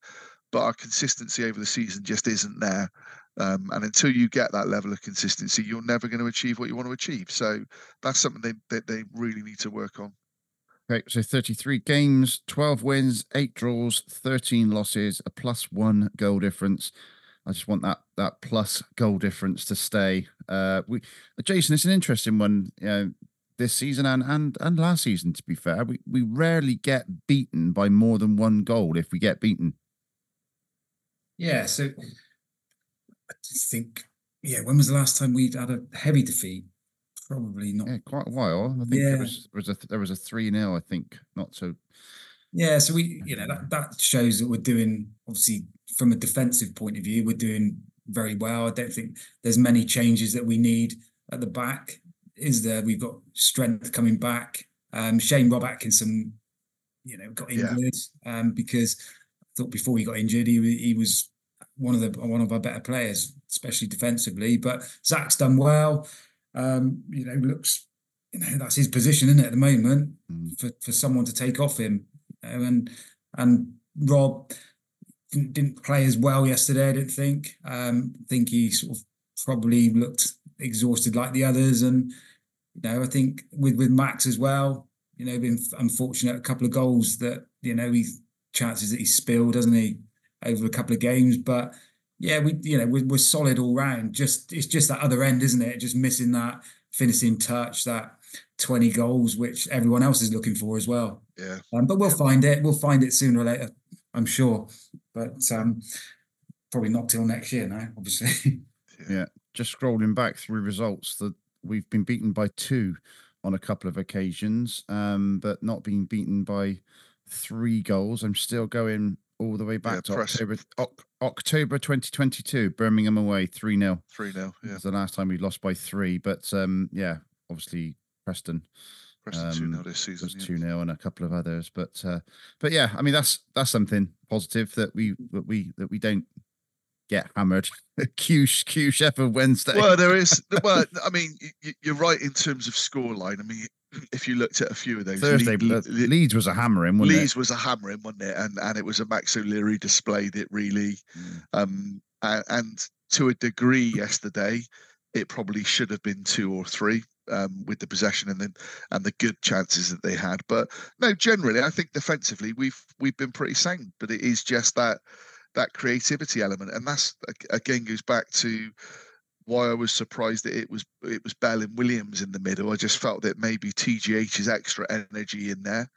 but our consistency over the season just isn't there. Um, and until you get that level of consistency, you're never going to achieve what you want to achieve. So that's something they, they really need to work on. Okay, so 33 games, 12 wins, eight draws, 13 losses, a plus one goal difference. I just want that that plus goal difference to stay. Uh, we, Jason, it's an interesting one. You know, this season and and and last season. To be fair, we we rarely get beaten by more than one goal if we get beaten. Yeah, so I just think, yeah, when was the last time we'd had a heavy defeat? Probably not. Yeah, quite a while. I think Yeah. there was there was a there was a three 0 I think not so. Yeah, so we, you know, that that shows that we're doing obviously from a defensive point of view, we're doing very well. I don't think there's many changes that we need at the back. Is there? We've got strength coming back. Um, Shane Rob Atkinson, you know, got Yeah. injured um, because I thought before he got injured, he he was one of the one of our better players, especially defensively. But Zak's done well. Um, you know, looks, you know, that's his position, isn't it, at the moment Mm. for for someone to take off him. you know, and and Rob didn't, didn't play as well yesterday. I didn't think. Um, I think he sort of probably looked exhausted like the others. And you know, I think with with Max as well, you know, been unfortunate a couple of goals that you know he's chances that he spilled, doesn't he, over a couple of games. But yeah, we you know we're, we're solid all round. Just it's just that other end, isn't it? Just missing that finishing touch, that 20 goals, which everyone else is looking for as well. Yeah. Um, but we'll find it. We'll find it sooner or later, I'm sure. But um, probably not till next year now, obviously. Yeah. Just scrolling back through results that we've been beaten by two on a couple of occasions, um, but not being beaten by three goals. I'm still going all the way back to impressive. October October 2022, Birmingham away, 3 0. 3 0. Yeah. was the last time we lost by three. But um, yeah, obviously Preston Preston 2 0 um, this season. was two 0 and a couple of others. But uh, but yeah, I mean that's that's something positive that we that we that we don't get hammered. Q Q Sheffield Wednesday. Well, there is. Well, I mean, you're right in terms of scoreline. I mean, if you looked at a few of those, Thursday, Le- Le- Le- Leeds was a hammering, wasn't Leeds was a hammering, wasn't it? And and it was a Max O'Leary displayed it really, Mm. um, and, and to a degree yesterday, it probably should have been two or three. Um, with the possession and then and the good chances that they had, but no, generally I think defensively we've we've been pretty sound. But it is just that that creativity element, and that's again goes back to why I was surprised that it was it was Bell and Williams in the middle. I just felt that maybe TGH's extra energy in there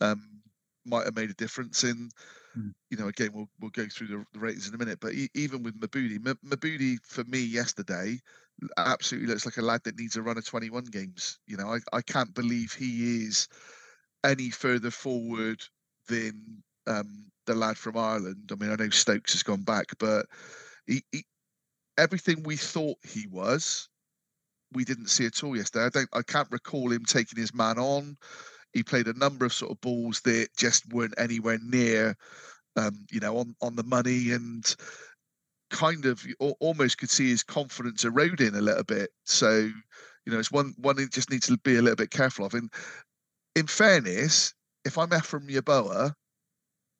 um, might have made a difference. In Mm. you know, again, we'll we'll go through the, the ratings in a minute. But even with Mabudi, M- Mabudi for me yesterday absolutely looks like a lad that needs a run of 21 games. You know, I, I can't believe he is any further forward than um, the lad from Ireland. I mean, I know Stokes has gone back, but he, he, everything we thought he was, we didn't see at all yesterday. I don't, I can't recall him taking his man on. He played a number of sort of balls that just weren't anywhere near, um, you know, on on the money and kind of almost could see his confidence eroding a little bit. So, you know, it's one one he just needs to be a little bit careful of. And in fairness, if I'm Ephraim Yeboah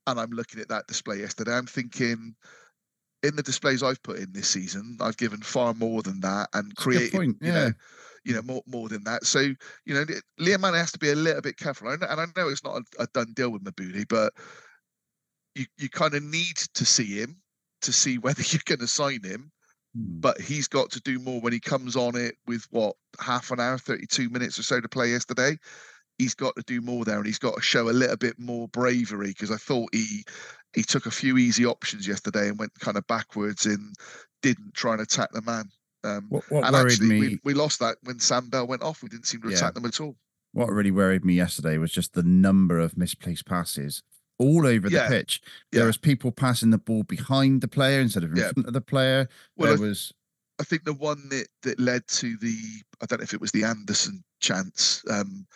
and I'm looking at that display yesterday, I'm thinking in the displays I've put in this season, I've given far more than that and created, point, you yeah. know, you know, more more than that. So, you know, Liam Mann has to be a little bit careful. And I know it's not a, a done deal with Mabudi, but you you kind of need to see him to see whether you're going to sign him. Mm. But he's got to do more when he comes on it with what half an hour, 32 minutes or so to play yesterday. He's got to do more there, and he's got to show a little bit more bravery because I thought he he took a few easy options yesterday and went kind of backwards and didn't try and attack the man. Um, What, what and worried actually, me, we, we lost that when Sam Bell went off. We didn't seem to Yeah. attack them at all. what really worried me yesterday was just the number of misplaced passes all over the Yeah, pitch. There yeah. was people passing the ball behind the player instead of in Yeah. front of the player. Well, there I- was I think the one that that led to the I don't know if it was the Andersen chance. Um,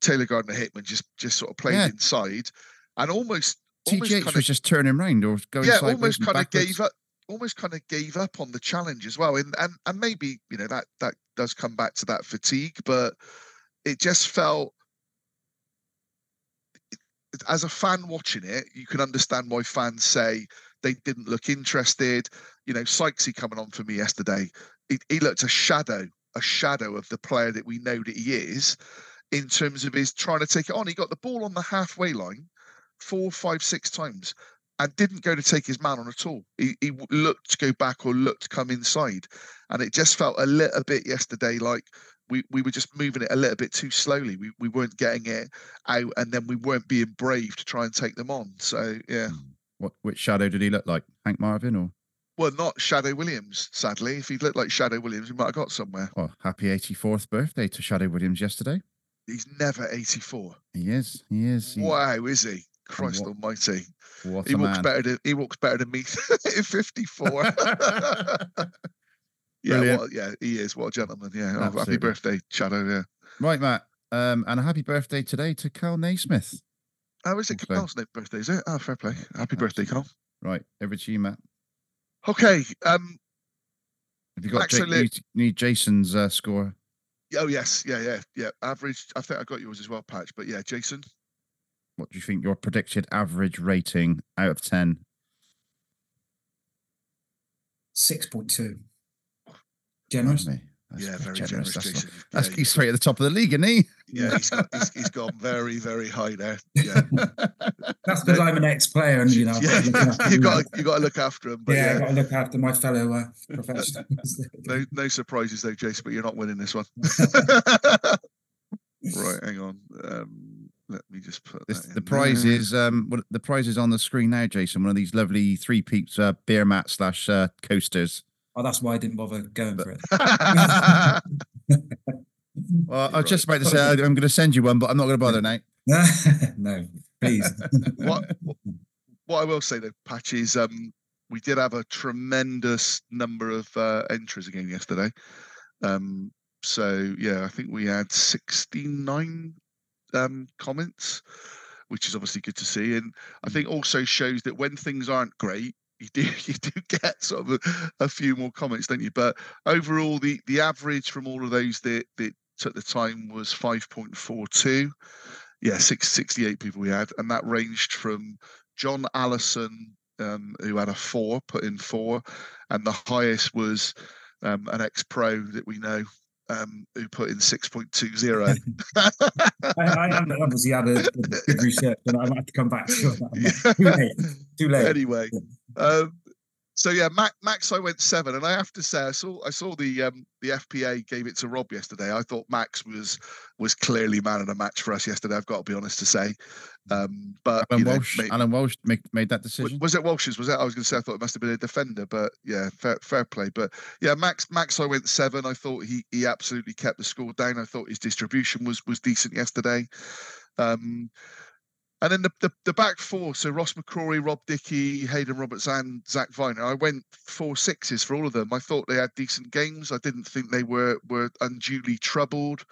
Taylor Gardner Hickman just just sort of played inside and almost almost TGH kind was of just turning around or going yeah almost kind of gave up almost kind of gave up on the challenge as well and and and maybe you know that that does come back to that fatigue but it just felt as a fan watching it you can understand why fans say they didn't look interested. You know Sykesy coming on for me yesterday he, he looked a shadow a shadow of the player that we know that he is in terms of his trying to take it on. He got the ball on the halfway line four five six times and didn't go to take his man on at all. He, he looked to go back or looked to come inside, and it just felt a little bit yesterday like we, we were just moving it a little bit too slowly. We we weren't getting it out, and then we weren't being brave to try and take them on. So yeah, Mm. What which shadow did he look like? Hank Marvin or well, not Shadow Williams. Sadly, if he'd looked like Shadow Williams, we might have got somewhere. oh happy 84th birthday to Shadow Williams yesterday. He's never 84. He is. He is. He, Wow, is he? Christ what- Almighty! What He walks man. better than he walks better than me at 54. yeah, Brilliant. what, yeah, he is. What a gentleman. Yeah. Oh, happy birthday, Shadow. Yeah. Right, Matt. Um, and a happy birthday today to Kal Naismith. Oh, is it Also- Kal's birthday? Is it? Oh, fair play. Happy birthday, Kal. Right, over to you, Matt. Okay. Um. Have you got Max Ja- need, need Jason's uh, score? Oh yes. Yeah. Yeah. Yeah. Average. I think I got yours as well, Patch. But yeah, Jason. What do you think your predicted average rating out of 10? 6.2. Generous. That's yeah, very generous, generous, that's Jason. That's yeah, he's straight at the top of the league, isn't he? yeah, he's, got, he's, he's gone very, very high there. Yeah, That's because I'm an ex-player, and you know, yeah, got to you got you got to look after him. But yeah, yeah, I've got to look after my fellow uh, professionals. no, no surprises though, Jason. But you're not winning this one. right, hang on. Um, let me just put This, the prize there. is um what the prize is on the screen now, Jason. One of these lovely three peeps uh, beer mat slash uh, coasters. Oh, that's why I didn't bother going for it. Well, I was just about to say I'm going to send you one, but I'm not going to bother now. no, please. what what I will say though, Patch is um we did have a tremendous number of uh, entries again yesterday. Um so yeah, I think we had 69 um comments, which is obviously good to see. And I think also shows that when things aren't great, you do you do get sort of a, a few more comments, don't you? But overall the the average from all of those that that took the time was 5.42 yeah, six, 68 people we had, and that ranged from John Allison, um, who had a four, put in four, and the highest was um, an ex pro that we know um, who put in 6.20. I, I haven't obviously had a, a good research, and I might have to come back to that. Too late. Too late. anyway, um, so yeah, Max, Max, I went seven, and I have to say, I saw I saw the um, the FPA gave it to Rob yesterday. I thought Max was was clearly man of the match for us yesterday. I've got to be honest to say, um, but Alan you know, Walsh, may- Alan Walsh made that decision. Was it Walsh's? Was it? I was going to say I thought it must have been a defender, but yeah, fair, fair play. But yeah, Max, Max, I went seven. I thought he he absolutely kept the score down. I thought his distribution was was decent yesterday. Um, and then the, the the back four, so Ross McCrorie, Rob Dickie, Haydon Roberts, and Zak Vyner. I went four sixes for all of them. I thought they had decent games. I didn't think they were were unduly troubled.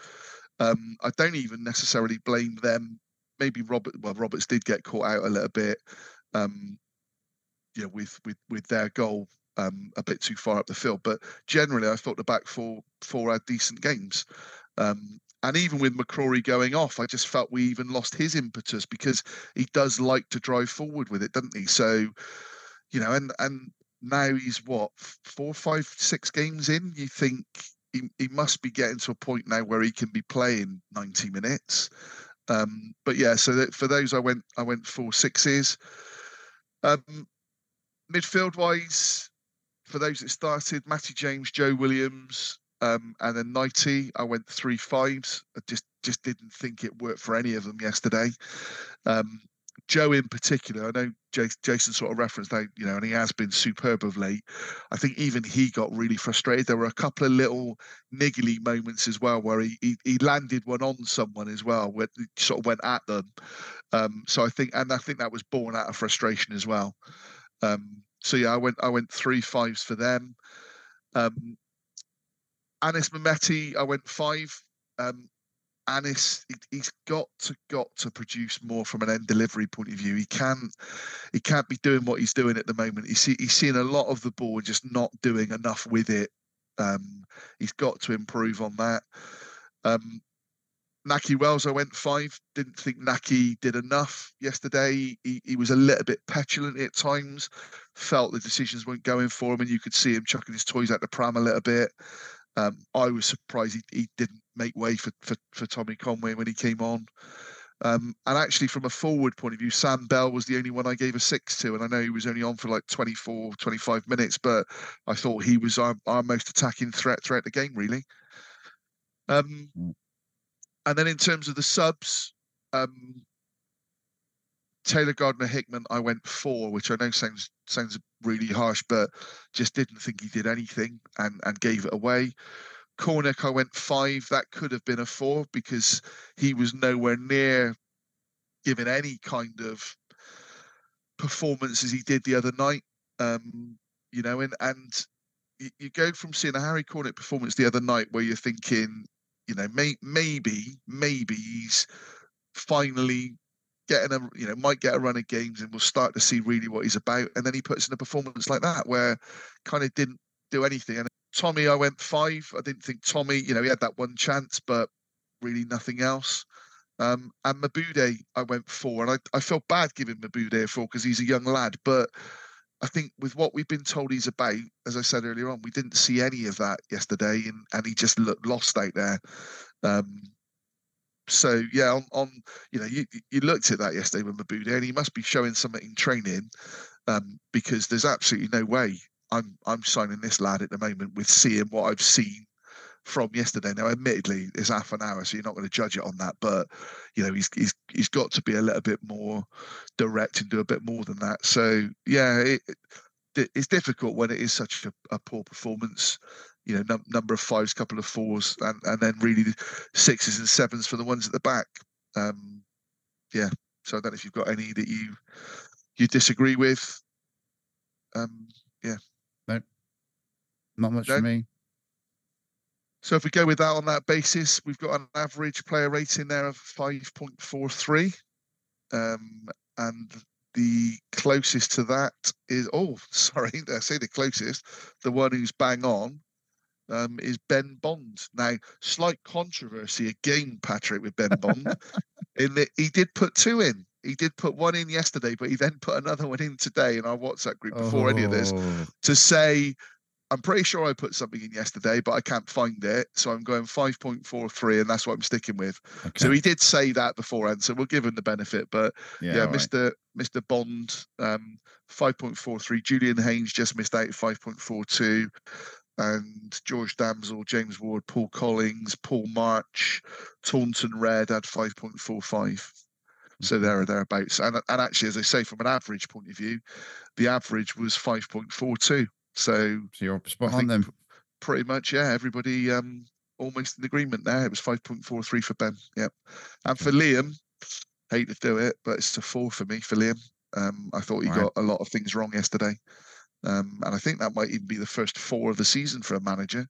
Um, I don't even necessarily blame them. Maybe Robert. Well, Roberts did get caught out a little bit. Um, with with with their goal um, a bit too far up the field. But generally, I thought the back four four had decent games. Um, and even with McCrorie going off, I just felt we even lost his impetus because he does like to drive forward with it, doesn't he? So, you know, and and now he's what four, five, six games in. You think he, he must be getting to a point now where he can be playing ninety minutes. Um, but yeah, so that for those I went I went four sixes. Um, midfield wise, for those that started, Matty James, Joe Williams, um, and then Nighty, I went three fives. I just just didn't think it worked for any of them yesterday. Um, Joe in particular, I know Jason, sort of referenced that, you know, and he has been superb of late. I think even he got really frustrated. There were a couple of little niggly moments as well where he he, he landed one on someone as well, where he sort of went at them. Um, so I think, and I think that was born out of frustration as well. Um, so yeah, I went I went three fives for them. Um, Anis Mehmeti, I went five. Um, Anis, he, he's got to got to produce more from an end delivery point of view. He can't he can't be doing what he's doing at the moment. He's he's seeing a lot of the ball and just not doing enough with it. Um, he's got to improve on that. Um, Nahki Wells, I went five. Didn't think Nahki did enough yesterday. He, he was a little bit petulant at times. Felt the decisions weren't going for him, and you could see him chucking his toys out the pram a little bit. Um, I was surprised he, he didn't make way for, for for Tommy Conway when he came on. Um, and actually, from a forward point of view, Sam Bell was the only one I gave a six to. And I know he was only on for like 24, 25 minutes, but I thought he was our, our most attacking threat throughout the game, really. Um, Mm. and then in terms of the subs, um, Taylor Gardner Hickman, I went four, which I know sounds sounds really harsh, but just didn't think he did anything and and gave it away. Cornick, I went five. That could have been a four because he was nowhere near giving any kind of performance as he did the other night. Um, you know, and and you, you go from seeing a Harry Cornick performance the other night where you're thinking, you know, may, maybe maybe he's finally getting a you know might get a run of games and we'll start to see really what he's about. And then he puts in a performance like that where kind of didn't do anything. And tommy i went five. I didn't think tommy you know he had that one chance but really nothing else. Um and mabude i went four. And i, I felt bad giving mabude a four because he's a young lad. But I think with what we've been told he's about, as I said earlier on, we didn't see any of that yesterday, and and he just looked lost out there. Um, so yeah, on, on you know you you looked at that yesterday with Mabuda, and he must be showing something in training, um, because there's absolutely no way I'm I'm signing this lad at the moment with seeing what I've seen from yesterday. Now, admittedly, it's half an hour, so you're not going to judge it on that. But you know, he's he's he's got to be a little bit more direct and do a bit more than that. So yeah, it, it, it's difficult when it is such a, a poor performance. You know, num- number of fives, couple of fours, and and then really sixes and sevens for the ones at the back. Um, yeah. So I don't know if you've got any that you you disagree with. Um, yeah. Not much No. for me. So if we go with that on that basis, we've got an average player rating there of 5.43. Um, and the closest to that is, oh, sorry, I say the closest, the one who's bang on um, is Ben Bond. Now, slight controversy again, Patrick, with Ben Bond, in that he did put two in. He did put one in yesterday, but he then put another one in today in our WhatsApp group before any of this Oh, to say I'm pretty sure I put something in yesterday, but I can't find it. So I'm going 5.43, and that's what I'm sticking with. Okay. So he did say that beforehand, so we'll give him the benefit. But yeah, all right. Mr. Mr. Bond, um, 5.43. Julian Haynes just missed out at 5.42. And George Damsel, James Ward, Paul Collins, Paul March, Taunton Red had 5.45. So Mm-hmm. there or thereabouts. And, and actually, as I say, from an average point of view, the average was 5.42. So So you're spot on pr- pretty much, yeah, everybody um almost in agreement there. It was 5.43 for Ben. Yep. And for Liam, hate to do it, but it's a four for me for Liam. Um, I thought he Right. got a lot of things wrong yesterday. Um, and I think that might even be the first four of the season for a manager.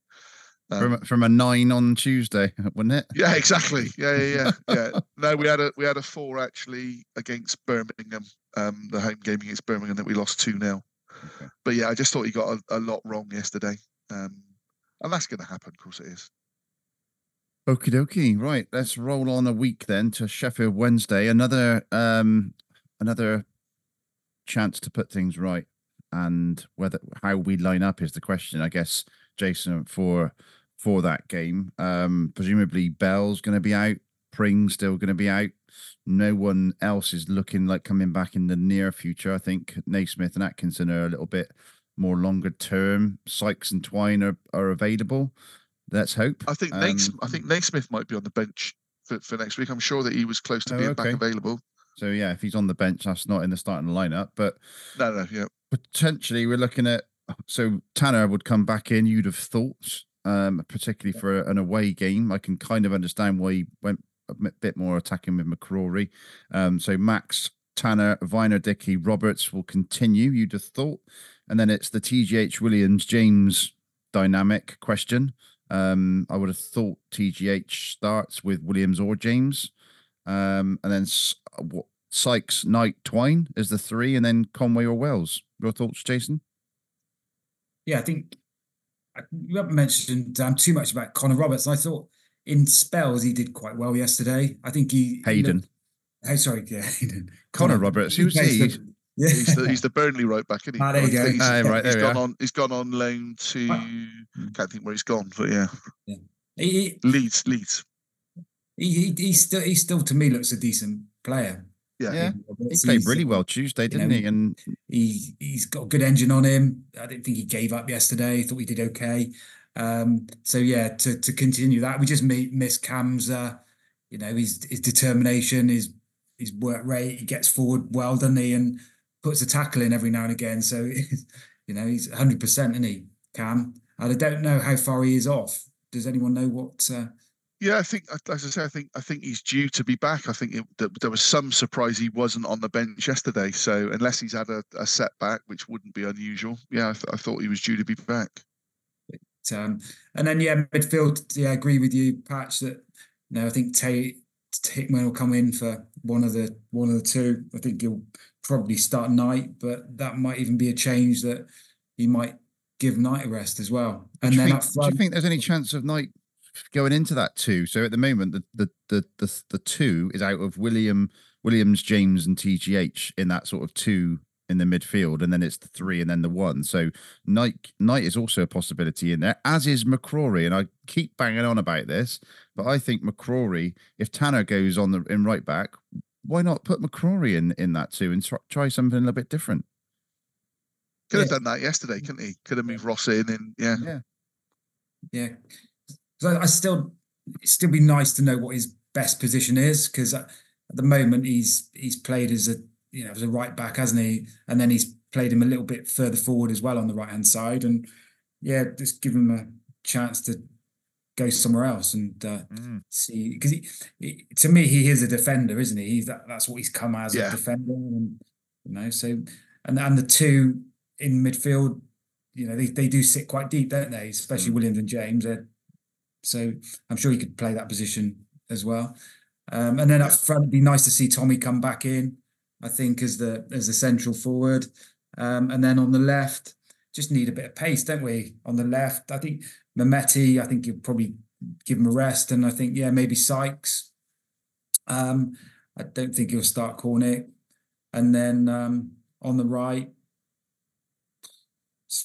From, Um, a- from a nine on Tuesday, wasn't it? yeah, exactly. Yeah, yeah, yeah, yeah. No, we had a we had a four actually against Birmingham, um, the home game against Birmingham that we lost two 0 Okay. But yeah, I just thought he got a, a lot wrong yesterday, um, and that's going to happen. Of course, it is. Okie dokie. Right, let's roll on a week then to Sheffield Wednesday. Another um another chance to put things right. And whether how we line up is the question, I guess, Jason, for for that game. Um presumably Bell's gonna be out, Pring's still gonna be out. No one else is looking like coming back in the near future. I think Naismith and Atkinson are a little bit more longer term. Sykes and Twine are, are available. Let's hope. I think Um, I think Naismith might be on the bench for, for next week. I'm sure that he was close to Oh, being back available. So yeah, if he's on the bench, that's not in the starting lineup. But No, no, yeah, potentially, we're looking at so Tanner would come back in. You'd have thought, um, particularly for an away game. I can kind of understand why he went a bit- more attacking with McCrorie. Um, so Max, Tanner, Vyner, Dickie, Roberts will continue. You'd have thought, and then it's the TGH Williams James dynamic question. Um, I would have thought TGH starts with Williams or James. Um, and then S- uh, what, Sykes, Knight, Twine is the three, and then Conway or Wells. Your thoughts, Jason? Yeah, I think I- you haven't mentioned um, too much about Connor Roberts. I thought in spells he did quite well yesterday. I think he he Haydon. looked- Hey, sorry, yeah, Haydon. Connor Roberts, who's plays he? for- yeah, he's the, he's the Burnley right back, isn't he? Ah, there I you go. think He's, Ah, right, he's there we gone are. on. He's gone on loan to. Can't think where he's gone, but yeah, he, he, Leeds, Leeds. He, he, he still he still to me looks a decent player. Yeah, Yeah, He played really well Tuesday, didn't know, he? And He he's got a good engine on him. I didn't think he gave up yesterday. Thought he did okay. Um, so yeah, to to continue that, we just mi- miss Cam's. Uh, you know, his his determination, his his work rate. He gets forward well, doesn't he? And puts a tackle in every now and again. So you know, he's hundred percent, isn't he, Cam? And I don't know how far he is off. Does anyone know what? Uh, yeah. I think, as I say, I think I think he's due to be back. I think it, that there was some surprise he wasn't on the bench yesterday. So unless he's had a, a setback, which wouldn't be unusual, yeah, I, th- I thought he was due to be back. Um, and then yeah, midfield. Yeah, I agree with you, Patch. That no, I think Tate Hickman will come in for one of the one of the two. I think he'll probably start Knight, but that might even be a change that he might give Knight a rest as well. And do, you then think, up do you think there's any chance of Knight going into that two? So at the moment, the the the the, the two is out of William Williams, James, and TGH in that sort of two in the midfield, and then it's the three and then the one. So Knight Knight is also a possibility in there, as is McCrorie. And I keep banging on about this, but I think McCrorie, if Tanner goes on the in right back, why not put McCrorie in in that too and try, try something a little bit different? Could have Yeah. done that yesterday, couldn't he? Could have moved Ross in and yeah. Yeah. Yeah. So I still it'd still be nice to know what his best position is because at the moment he's he's played as a you know as a right back, hasn't he? And then he's played him a little bit further forward as well on the right hand side, and yeah, just give him a chance to go somewhere else and uh, Mm. see because to me he is a defender, isn't he? He's that, that's what he's come as Yeah. a defender, and you know so and and the two in midfield, you know they, they do sit quite deep, don't they? Especially Mm. Williams and James. They're, so I'm sure he could play that position as well. Um, and then up Yeah. front, it'd be nice to see Tommy come back in. I think as the as the central forward, um, and then on the left, just need a bit of pace, don't we? On the left, I think Mehmeti, I think you'll probably give him a rest, and I think yeah, maybe Sykes. Um, I don't think he'll start Cornick, and then um, on the right,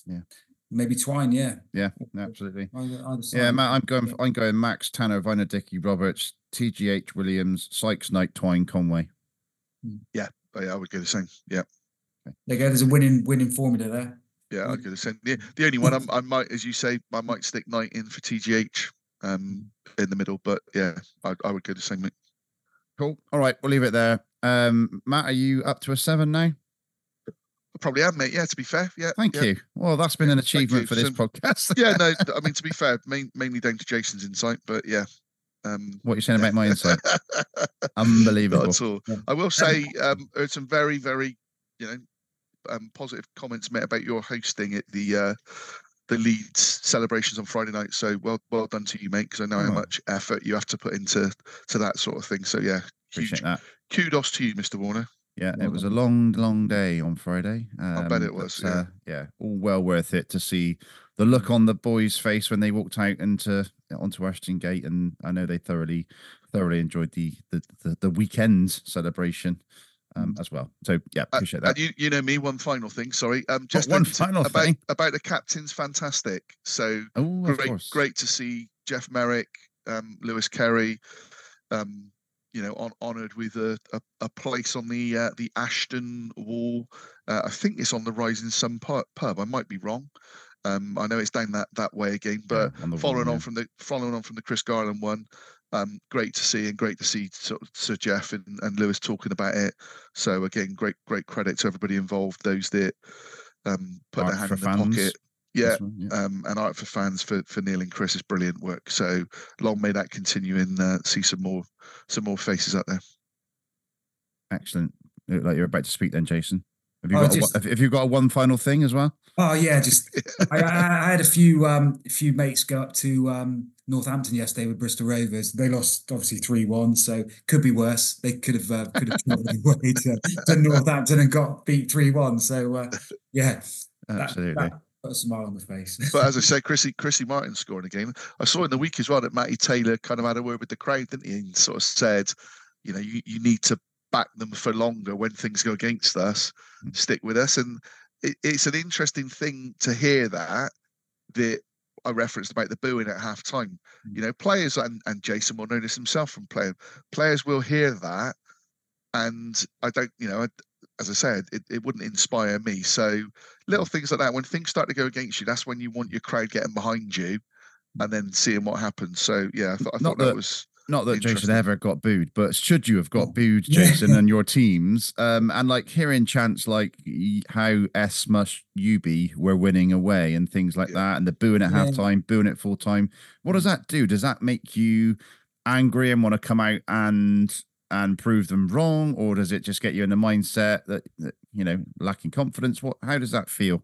Yeah. Maybe Twine, yeah, Yeah, absolutely. either, either Yeah. Matt, I'm going. I'm going. Max Tanner, Vyner, Dickie, Roberts, TGH Williams, Sykes, Knight, Twine, Conway. Oh, yeah, I would go the same. Yeah. There you go. There's a winning winning formula there. Yeah, I'd go the same. The, the only one I'm, I might, as you say, I might stick Knight in for TGH um, in the middle, but yeah, I, I would go the same. Cool. All right, we'll leave it there. Um, Matt, are you up to a seven now? I probably am, mate. Yeah, to be fair. Yeah. Thank yeah. you. Well, that's been an achievement for this podcast. Yeah, no, I mean, to be fair, main, mainly down to Jason's insight, but yeah. Um, what are you saying about my insight? Not Unbelievable. at all. I will say, um, heard some very, very, you know, um, positive comments made about your hosting at the uh, the Leeds celebrations on Friday night. So well, well done to you, mate. Because I know how Oh. much effort you have to put into to that sort of thing. So yeah, Appreciate that. kudos to you, Mr. Warner. Yeah, it was a long, long day on Friday. I bet it um, was, but, yeah. uh, yeah, all well worth it to see the look on the boys' face when they walked out into onto Ashton Gate, and I know they thoroughly, thoroughly enjoyed the the the, the weekend celebration um, as well. So yeah, Uh, appreciate And that. you, you know me. One final thing. Sorry. Um, just one out to- final about thing? about the captains. Fantastic. So oh, great, great to see Geoff Merrick, um, Louis Carey, um, you know, on, honoured with a, a, a place on the uh, the Ashton wall. Uh, I think it's on the Rising Sun pub. I might be wrong. Um, I know it's down that that way again, but Yeah, on the wall, following yeah. on from the following on from the Chris Garland one, um, great to see and great to see sort of Sir Geoff and, and Louis talking about it. So again, great great credit to everybody involved, those that um, put Art their hand in the fans pocket. Yeah, as yeah. um, and art for fans for for Neil and Chris is brilliant work. So long may that continue and uh, see some more some more faces out there. Excellent. Look like you're about to speak then, Jason. Have you Oh, got just- have, have you got a one final thing as well? Oh yeah, just I, I, I had a few um a few mates go up to um Northampton yesterday with Bristol Rovers. They lost obviously three one, so could be worse. They could have uh, could have travelled away to, to Northampton and got beat three one. So uh, yeah, that- Absolutely. that put a smile on the face. But as I said, Chrissy Chrissy Martin scoring a game. I saw in the week as well that Matty Taylor kind of had a word with the crowd, didn't he? And sort of said, you know, you, you need to back them for longer when things go against us. Mm. Stick with us. And it, it's an interesting thing to hear that that I referenced about the booing at half time. Mm. You know, players and, and Jason will know this himself from playing. Players will hear that, and I don't, you know, I, as I said, it, it wouldn't inspire me. So little things like that, when things start to go against you, that's when you want your crowd getting behind you, and then seeing what happens. So yeah, I, th- I thought that that- was not that Jason ever got booed, but should you have got Oh. booed, Jason, and your teams, um, and like hearing chants like how S must you be were winning away and things like Yeah. that, and the booing at Yeah. half time, booing at full time. What does that do? Does that make you angry and want to come out and and prove them wrong, or does it just get you in the mindset that, that you know lacking confidence? What? How does that feel?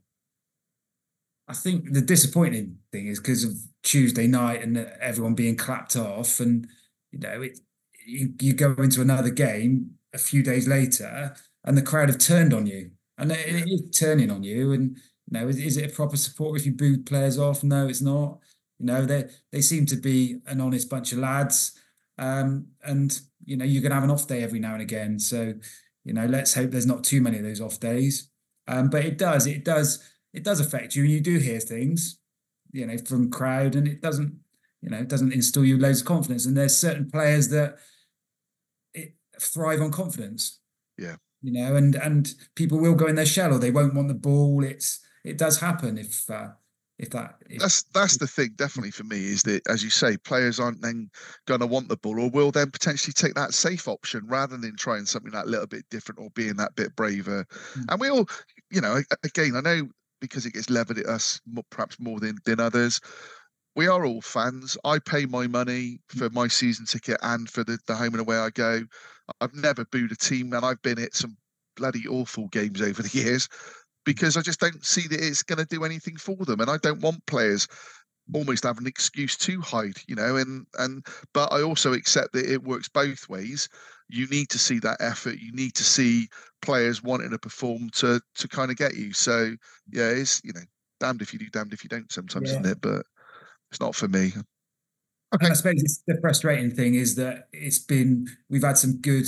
I think the disappointing thing is because of Tuesday night and everyone being clapped off, and you know, it you, you go into another game a few days later, and the crowd have turned on you, and it, is turning on you. And you know, is, is it a proper support if you boo players off? No, it's not. You know, they they seem to be an honest bunch of lads, um, and you know, you're gonna have an off day every now and again. So, you know, let's hope there's not too many of those off days. Um, but it does, it does, it does affect you. And you do hear things, you know, from crowd, and it doesn't, you know, it doesn't instill you loads of confidence. And there's certain players that it thrive on confidence. Yeah. You know, and and people will go in their shell or they won't want the ball. It's it does happen if uh, if that if, That's that's the thing, definitely for me, is that as you say, players aren't then going to want the ball, or will then potentially take that safe option rather than trying something that little bit different or being that bit braver. Mm. And we all, you know, again, I know because it gets levered at us perhaps more than than others. We are all fans. I pay my money for my season ticket and for the, the home and away I go. I've never booed a team, and I've been at some bloody awful games over the years because I just don't see that it's going to do anything for them, and I don't want players almost have an excuse to hide, you know. And and but I also accept that it works both ways. You need to see that effort. You need to see players wanting to perform to to kind of get you. So yeah, it's you know, damned if you do, damned if you don't. Sometimes, Yeah. isn't it? But it's not for me. Okay. And I suppose it's the frustrating thing is that it's been we've had some good,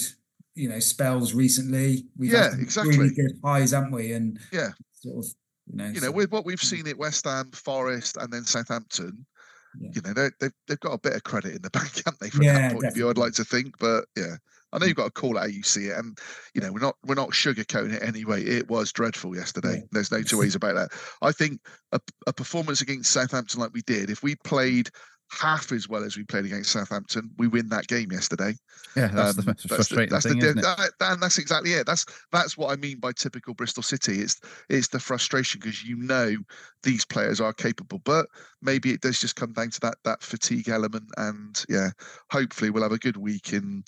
you know, spells recently. We've Yeah, had exactly. really good highs, haven't we? And Yeah. sort of, you know, You know, so- with what we've seen at West Ham, Forest, and then Southampton, Yeah. you know, they, they've they've got a bit of credit in the bank, haven't they? From Yeah, that point of view, I'd like to think, but yeah, I know mm. you've got to call it how you see it, and you know, we're not we're not sugarcoating it anyway. It was dreadful yesterday. Yeah. There's no two ways about that. I think a, a performance against Southampton like we did, if we played half as well as we played against Southampton, we win that game yesterday. Yeah, that's the Um, most frustrating that's thing, the, isn't it? that, and that's exactly it. That's that's what I mean by typical Bristol City. It's it's the frustration because you know these players are capable, but maybe it does just come down to that that fatigue element. And yeah, hopefully we'll have a good week in.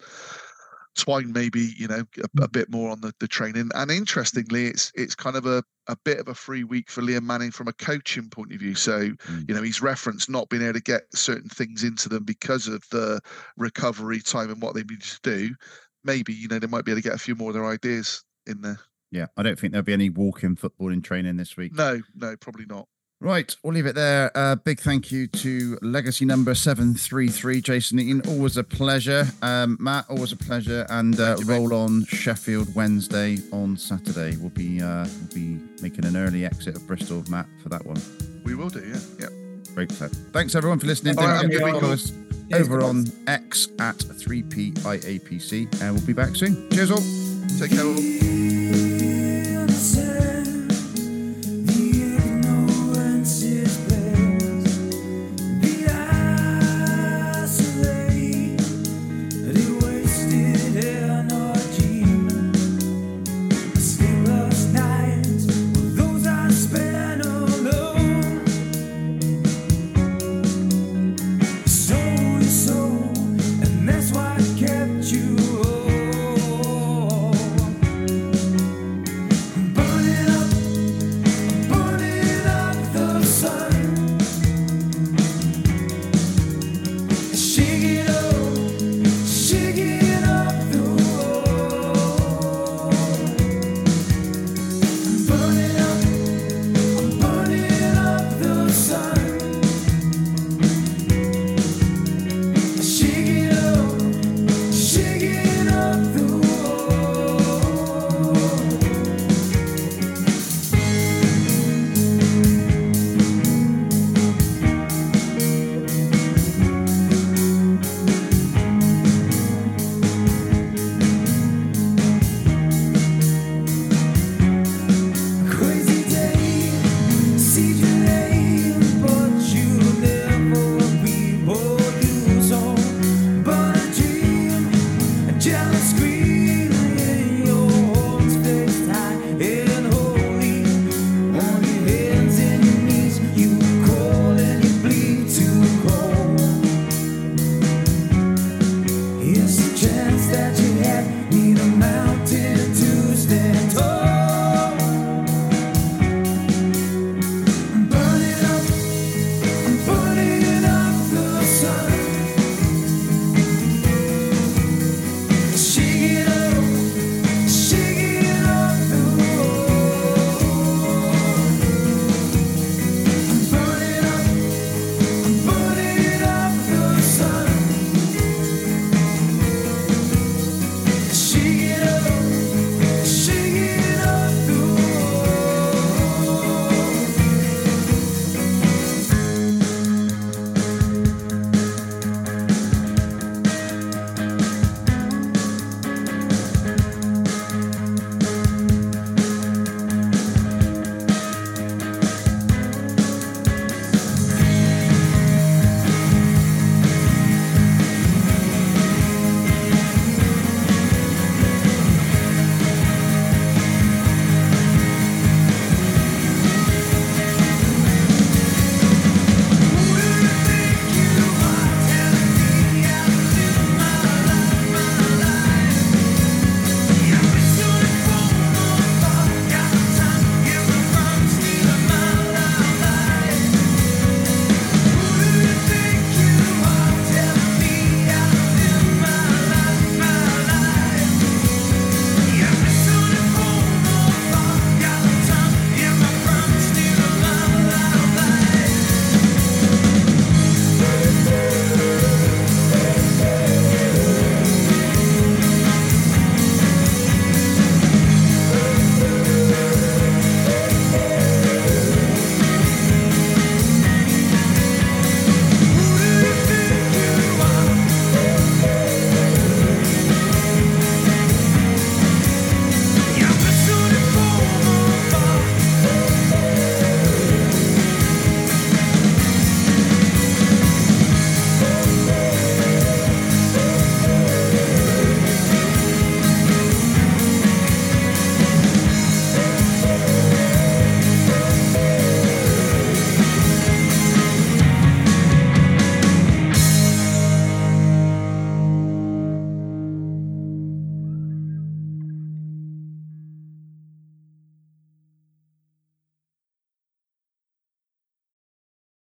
Swine maybe you know a, a bit more on the, the training, and interestingly, it's it's kind of a, a bit of a free week for Liam Manning from a coaching point of view. So Mm. you know he's referenced not being able to get certain things into them because of the recovery time and what they need to do. Maybe you know they might be able to get a few more of their ideas in there. Yeah, I don't think there'll be any walk-in football in training this week. No, no, probably not. Right, we'll leave it there. Uh, big thank you to legacy number 733, Jason Eaton. Always a pleasure. Um, Matt, always a pleasure. And uh, you, roll on Sheffield Wednesday on Saturday. We'll be uh, we'll be making an early exit of Bristol, Matt, for that one. We will do, yeah, yeah. Great stuff. Thanks everyone for listening. All right, Don't have forget to us Cheers, over on X at 3PIAPC. And we'll be back soon. Cheers all. Take care. all.